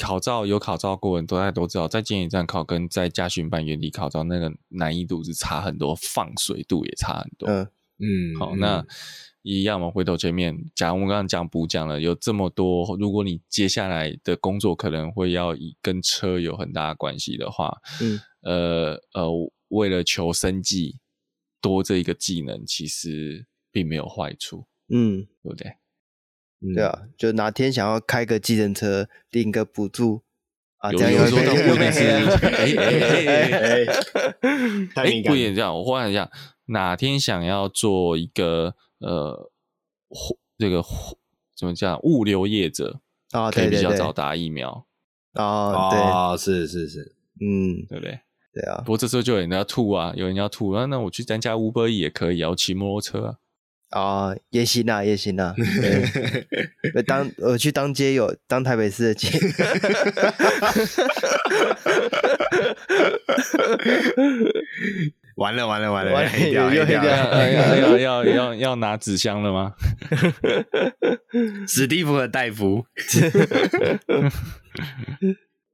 考照有考照过的人都大家都知道，在监理站考跟在驾训班原地考照那个难易度是差很多，放水度也差很多。嗯嗯，好，那一样嘛，回头前面假如，我们刚刚讲补讲了，有这么多，如果你接下来的工作可能会要以跟车有很大的关系的话，嗯，呃呃，为了求生计，多这一个技能其实并没有坏处，嗯，对不对？对啊，就哪天想要开个计程车，领个补助啊，有这样有时候不一定是，哎哎哎哎，哎，不一定这样。我忽然想，哪天想要做一个呃，这个怎么讲，物流业者啊，可以比较早打疫苗啊，对，是是是，嗯，对不对？对啊。不过这时候就有人要吐啊，有人要吐啊，那我去参加 Uber E 也可以啊，我骑摩托车啊。啊、哦，也行啊，也行啊。对，当我去当街友，当台北市的街。完了完了完了，完了黑掉又黑掉，要要要要要拿纸箱了吗？史蒂夫和戴夫。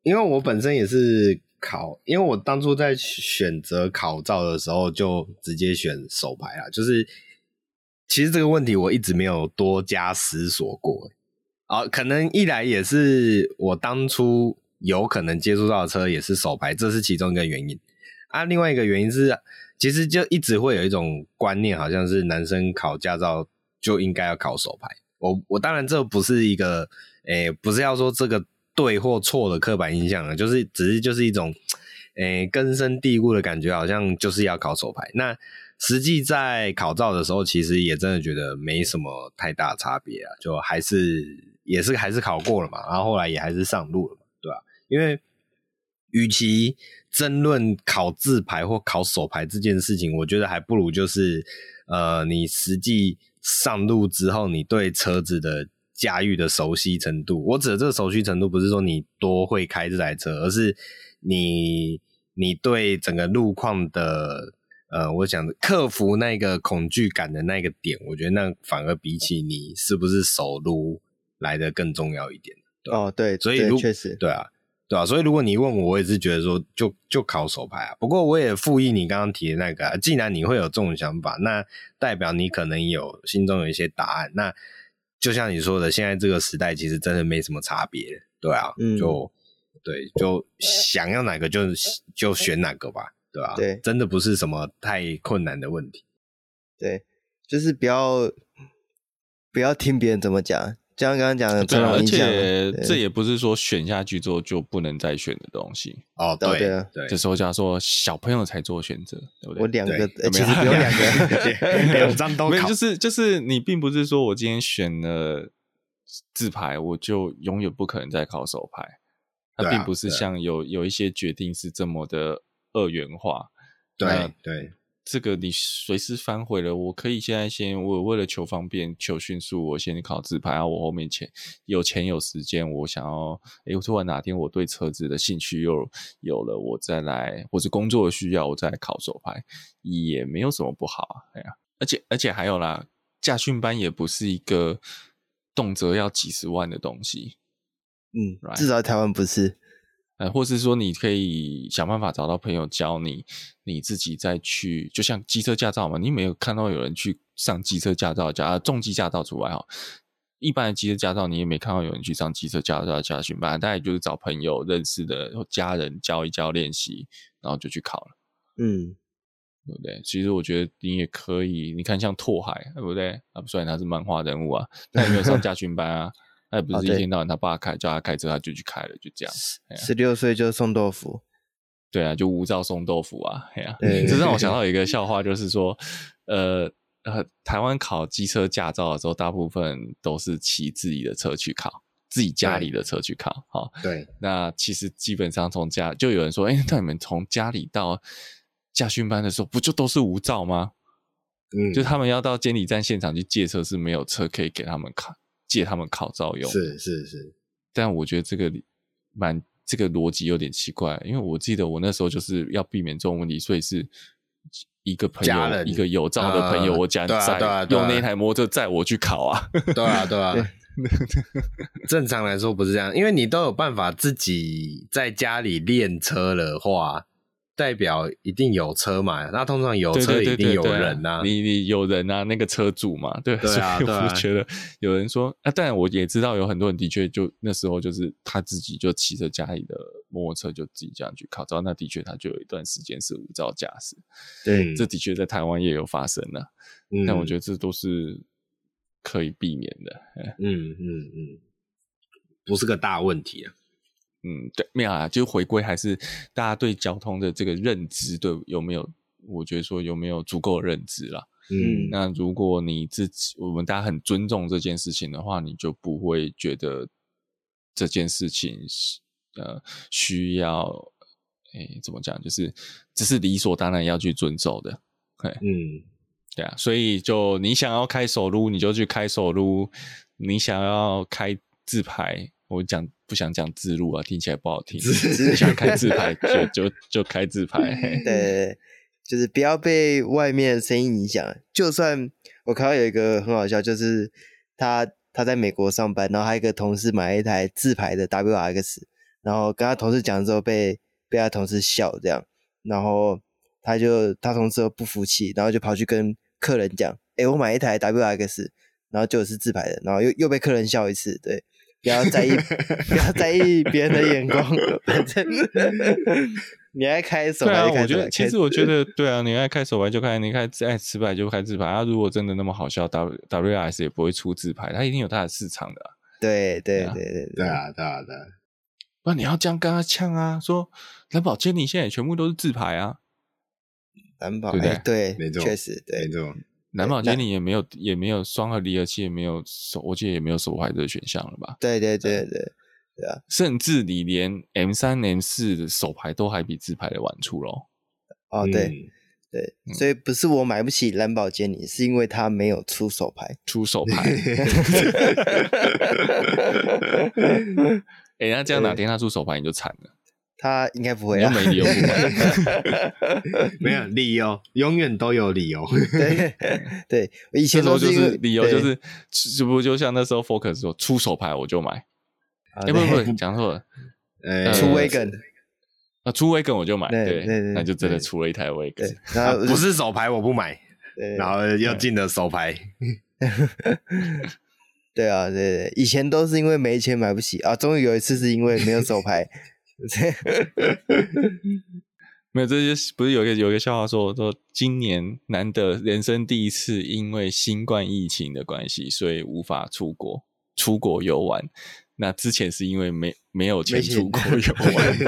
因为我本身也是考，因为我当初在选择考照的时候，就直接选手牌啊，就是。其实这个问题我一直没有多加思索过，啊，可能一来也是我当初有可能接触到的车也是手牌，这是其中一个原因啊。另外一个原因是，其实就一直会有一种观念，好像是男生考驾照就应该要考手牌。我我当然这不是一个，诶，不是要说这个对或错的刻板印象啊，就是只是就是一种，诶，根深蒂固的感觉，好像就是要考手牌。那实际在考照的时候，其实也真的觉得没什么太大差别啊，就还是也是还是考过了嘛，然后后来也还是上路了嘛，对吧？因为与其争论考自排或考手排这件事情，我觉得还不如就是呃，你实际上路之后，你对车子的驾驭的熟悉程度，我指的这个熟悉程度，不是说你多会开这台车，而是你你对整个路况的。呃，我想克服那个恐惧感的那个点，我觉得那反而比起你是不是熟路来的更重要一点。哦，对，所以如确实，对啊，对啊，所以如果你问我，我也是觉得说就，就就考手牌啊。不过我也附议你刚刚提的那个啊，既然你会有这种想法，那代表你可能有心中有一些答案。那就像你说的，现在这个时代其实真的没什么差别，对啊，嗯、就对，就想要哪个就就选哪个吧。对吧？对，真的不是什么太困难的问题。对，就是不要不要听别人怎么讲，就像刚刚讲的，对，而且这也不是说选下去之后就不能再选的东西。哦，对对，这时候叫做小朋友才做选择，对不对？我两个，其实不用两个，两张都考。就是就是，你并不是说我今天选了自牌，我就永远不可能再考手牌。它并不是像有有一些决定是这么的。二元化，对对，这个你随时反悔了。我可以现在先，我为了求方便、求迅速，我先考自排。然后我后面钱有钱有时间，我想要，哎，我突然哪天我对车子的兴趣又有了，我再来，或者工作的需要，我再来考手牌，也没有什么不好啊。哎呀，而且而且还有啦，驾训班也不是一个动辄要几十万的东西，嗯?至少台湾不是。呃，或是说你可以想办法找到朋友教你，你自己再去，就像机车驾照嘛，你没有看到有人去上机车驾照加重机驾照除外哈，一般的机车驾照你也没看到有人去上机车驾照驾训班，大概就是找朋友认识的家人教一教练习，然后就去考了，嗯，对不对？其实我觉得你也可以，你看像拓海，对不对？啊，虽然他是漫画人物啊，他也没有上驾训班啊。他也不是一天到晚他爸开、哦、叫他开车他就去开了，就这样。十六岁就送豆腐，对啊，就无照送豆腐啊，哎呀、啊，这让我想到一个笑话，就是说，呃呃，台湾考机车驾照的时候，大部分都是骑自己的车去考，自己家里的车去考，哈。对，那其实基本上从家就有人说，哎、欸，那你们从家里到驾训班的时候，不就都是无照吗？嗯，就他们要到监理站现场去借车，是没有车可以给他们考。借他们考照用，是是是，但我觉得这个蛮这个逻辑有点奇怪，因为我记得我那时候就是要避免这种问题，所以是一个朋友，一个有照的朋友，呃、我家载用那台摩托车载我去考啊。对啊，对啊。正常来说不是这样，因为你都有办法自己在家里练车的话。代表一定有车嘛？那通常有车一定有人呐、啊。你你有人啊？那个车主嘛？对，对啊，对啊，我就觉得有人说啊，但我也知道有很多人的确就那时候就是他自己就骑着家里的摩托车就自己这样去考照，那的确他就有一段时间是无照驾驶。对，这的确在台湾也有发生了、嗯。但我觉得这都是可以避免的。嗯嗯嗯，不是个大问题啊。嗯，对，没有啊，就回归还是大家对交通的这个认知，对有没有？我觉得说有没有足够的认知啦。嗯，那如果你自己，我们大家很尊重这件事情的话，你就不会觉得这件事情是呃需要，哎，怎么讲？就是这是理所当然要去遵守的。对嗯，对啊，所以就你想要开手路，你就去开手路；你想要开自排。我讲不想讲自录啊，听起来不好听。想开自拍就就就开自拍。对，就是不要被外面的声音影响。就算我看到有一个很好笑，就是他他在美国上班，然后还有一个同事买了一台自拍的 WRX，然后跟他同事讲之后被被他同事笑这样，然后他就他同事又不服气，然后就跑去跟客人讲：“哎，我买一台 WRX，然后就是自拍的，然后又又被客人笑一次。”对。不要在意，不要在意别人的眼光。反正你爱开手牌就开，对啊，我觉得其实我觉得对啊，你爱开手牌就开，你开爱自牌就开自牌。他如果真的那么好笑，W W S 也不会出自牌，他一定有他的市场的啊。对对对对对啊对啊对啊！那你要这样跟他呛啊，说蓝宝坚尼现在全部都是自牌啊，蓝宝对对，对，没错，确实对。没错。蓝宝坚尼也没有也没有双和离合器，也没有手，我记得也没有手排这个选项了吧？对对对对对啊！甚至你连 M 三 M 四的手排都还比自排的晚出喽。哦，对、嗯、对，所以不是我买不起蓝宝坚尼，是因为它没有出手牌，出手牌。哎、欸，那这样哪天他出手牌你就惨了。他应该不会啊，没理由不 没有理由，永远都有理由。对对，以前都是，是理由，就是是不就像那时候 Focus 说出手牌我就买，哎、欸、不不不，讲错了，呃，出 Wagon 啊，出 Wagon 我就买，对对，对，那就真的出了一台 Wagon，然后不是手牌我不买，然后又进了手牌，对啊对对，以前都是因为没钱买不起啊，终于有一次是因为没有手排。没有，这些不是有一个有一个笑话说说，今年难得人生第一次因为新冠疫情的关系，所以无法出国出国游玩。那之前是因为没没有钱出国游玩。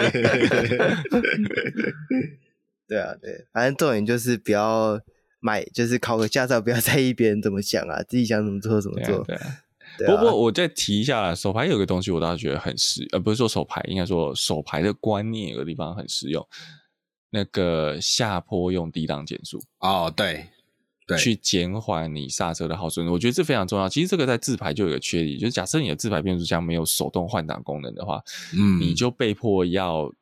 对啊，对，反正重点就是不要买，就是考个驾照，不要在意别人怎么想啊，自己想怎么做怎么做。对啊。对啊不过我再提一下，手牌有个东西我倒是觉得很实，呃，不是说手牌，应该说手牌的观念有个地方很实用。那个下坡用低档减速哦，对，对，去减缓你刹车的耗损，我觉得这非常重要。其实这个在自排就有个缺点，就是假设你的自排变速箱没有手动换挡功能的话，嗯，你就被迫要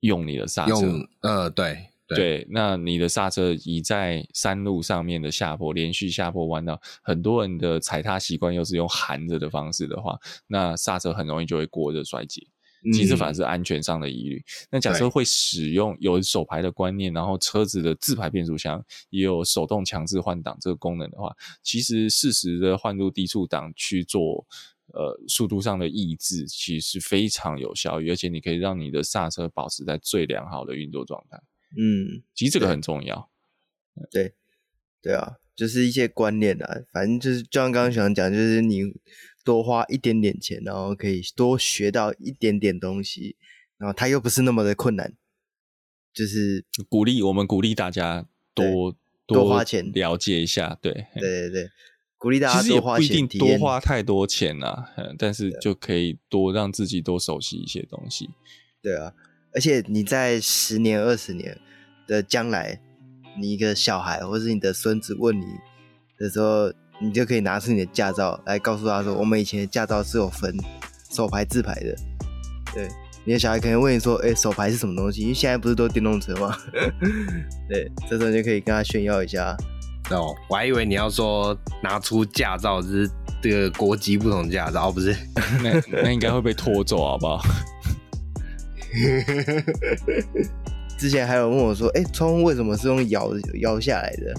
用你的刹车，用，呃，对。对，那你的刹车已在山路上面的下坡，连续下坡弯道，很多人的踩踏习惯又是用含着的方式的话，那刹车很容易就会过热衰竭。其实反而是安全上的疑虑。那、嗯、假设会使用有手排的观念，然后车子的自排变速箱也有手动强制换挡这个功能的话，其实适时的换入低速档去做呃速度上的抑制，其实是非常有效，而且你可以让你的刹车保持在最良好的运作状态。嗯，其实这个很重要。对，对，啊，就是一些观念啊，反正就是就像刚刚想讲，就是你多花一点点钱，然后可以多学到一点点东西，然后它又不是那么的困难，就是鼓励我们鼓励大家多多花钱了解一下，对，对对对，鼓励大家多花钱，其实也不一定多花太多钱啊，但是就可以多让自己多熟悉一些东西，对啊。而且你在十年、二十年的将来，你一个小孩或是你的孙子问你的时候，你就可以拿出你的驾照来告诉他说：“我们以前的驾照是有分手牌、自牌的。”对，你的小孩可能问你说：“哎、欸，手牌是什么东西？”因为现在不是都电动车吗？对，这时候就可以跟他炫耀一下。哦，我还以为你要说拿出驾照，就是这个国籍不同驾照，哦、不是？那那应该会被拖走，好不好？之前还有问我说：“哎、欸，窗户为什么是用摇摇下来的？”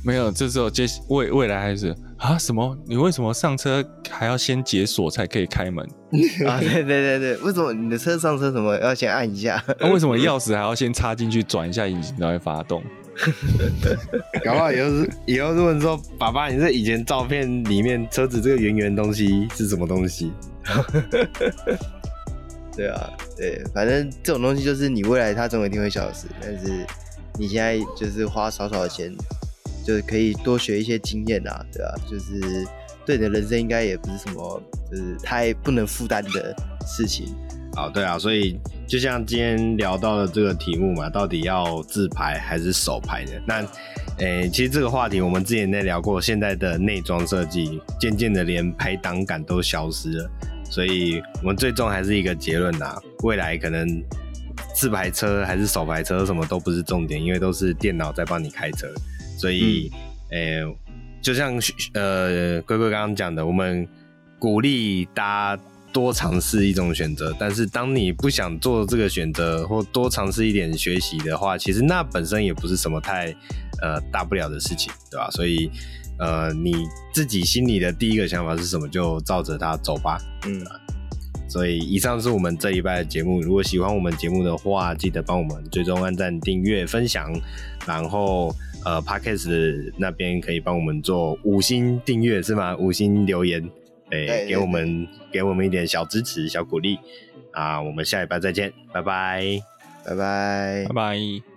没有，这时候接未未来还是啊？什么？你为什么上车还要先解锁才可以开门 啊？对对对对，为什么你的车上车什么要先按一下？那、啊、为什么钥匙还要先插进去转一下引擎才会发动？搞不好以后是以后如果说爸爸，你这以前照片里面车子这个圆圆东西是什么东西？对啊，对，反正这种东西就是你未来它总有一定会消失，但是你现在就是花少少的钱，就是可以多学一些经验啊，对啊，就是对你的人生应该也不是什么就是太不能负担的事情。啊，对啊，所以就像今天聊到的这个题目嘛，到底要自排还是手排的？那，诶、欸，其实这个话题我们之前在聊过，现在的内装设计渐渐的连排档感都消失了，所以我们最终还是一个结论呐，未来可能自排车还是手排车什么都不是重点，因为都是电脑在帮你开车，所以，诶、嗯欸，就像呃龟龟刚刚讲的，我们鼓励大家。多尝试一种选择，但是当你不想做这个选择，或多尝试一点学习的话，其实那本身也不是什么太呃大不了的事情，对吧？所以呃你自己心里的第一个想法是什么，就照着它走吧。嗯，所以以上是我们这一拜的节目。如果喜欢我们节目的话，记得帮我们追踪、按赞、订阅、分享，然后呃 Podcast 那边可以帮我们做五星订阅是吗？五星留言。哎，给我们给我们一点小支持、小鼓励啊！我们下礼拜再见，拜拜，拜拜，拜拜。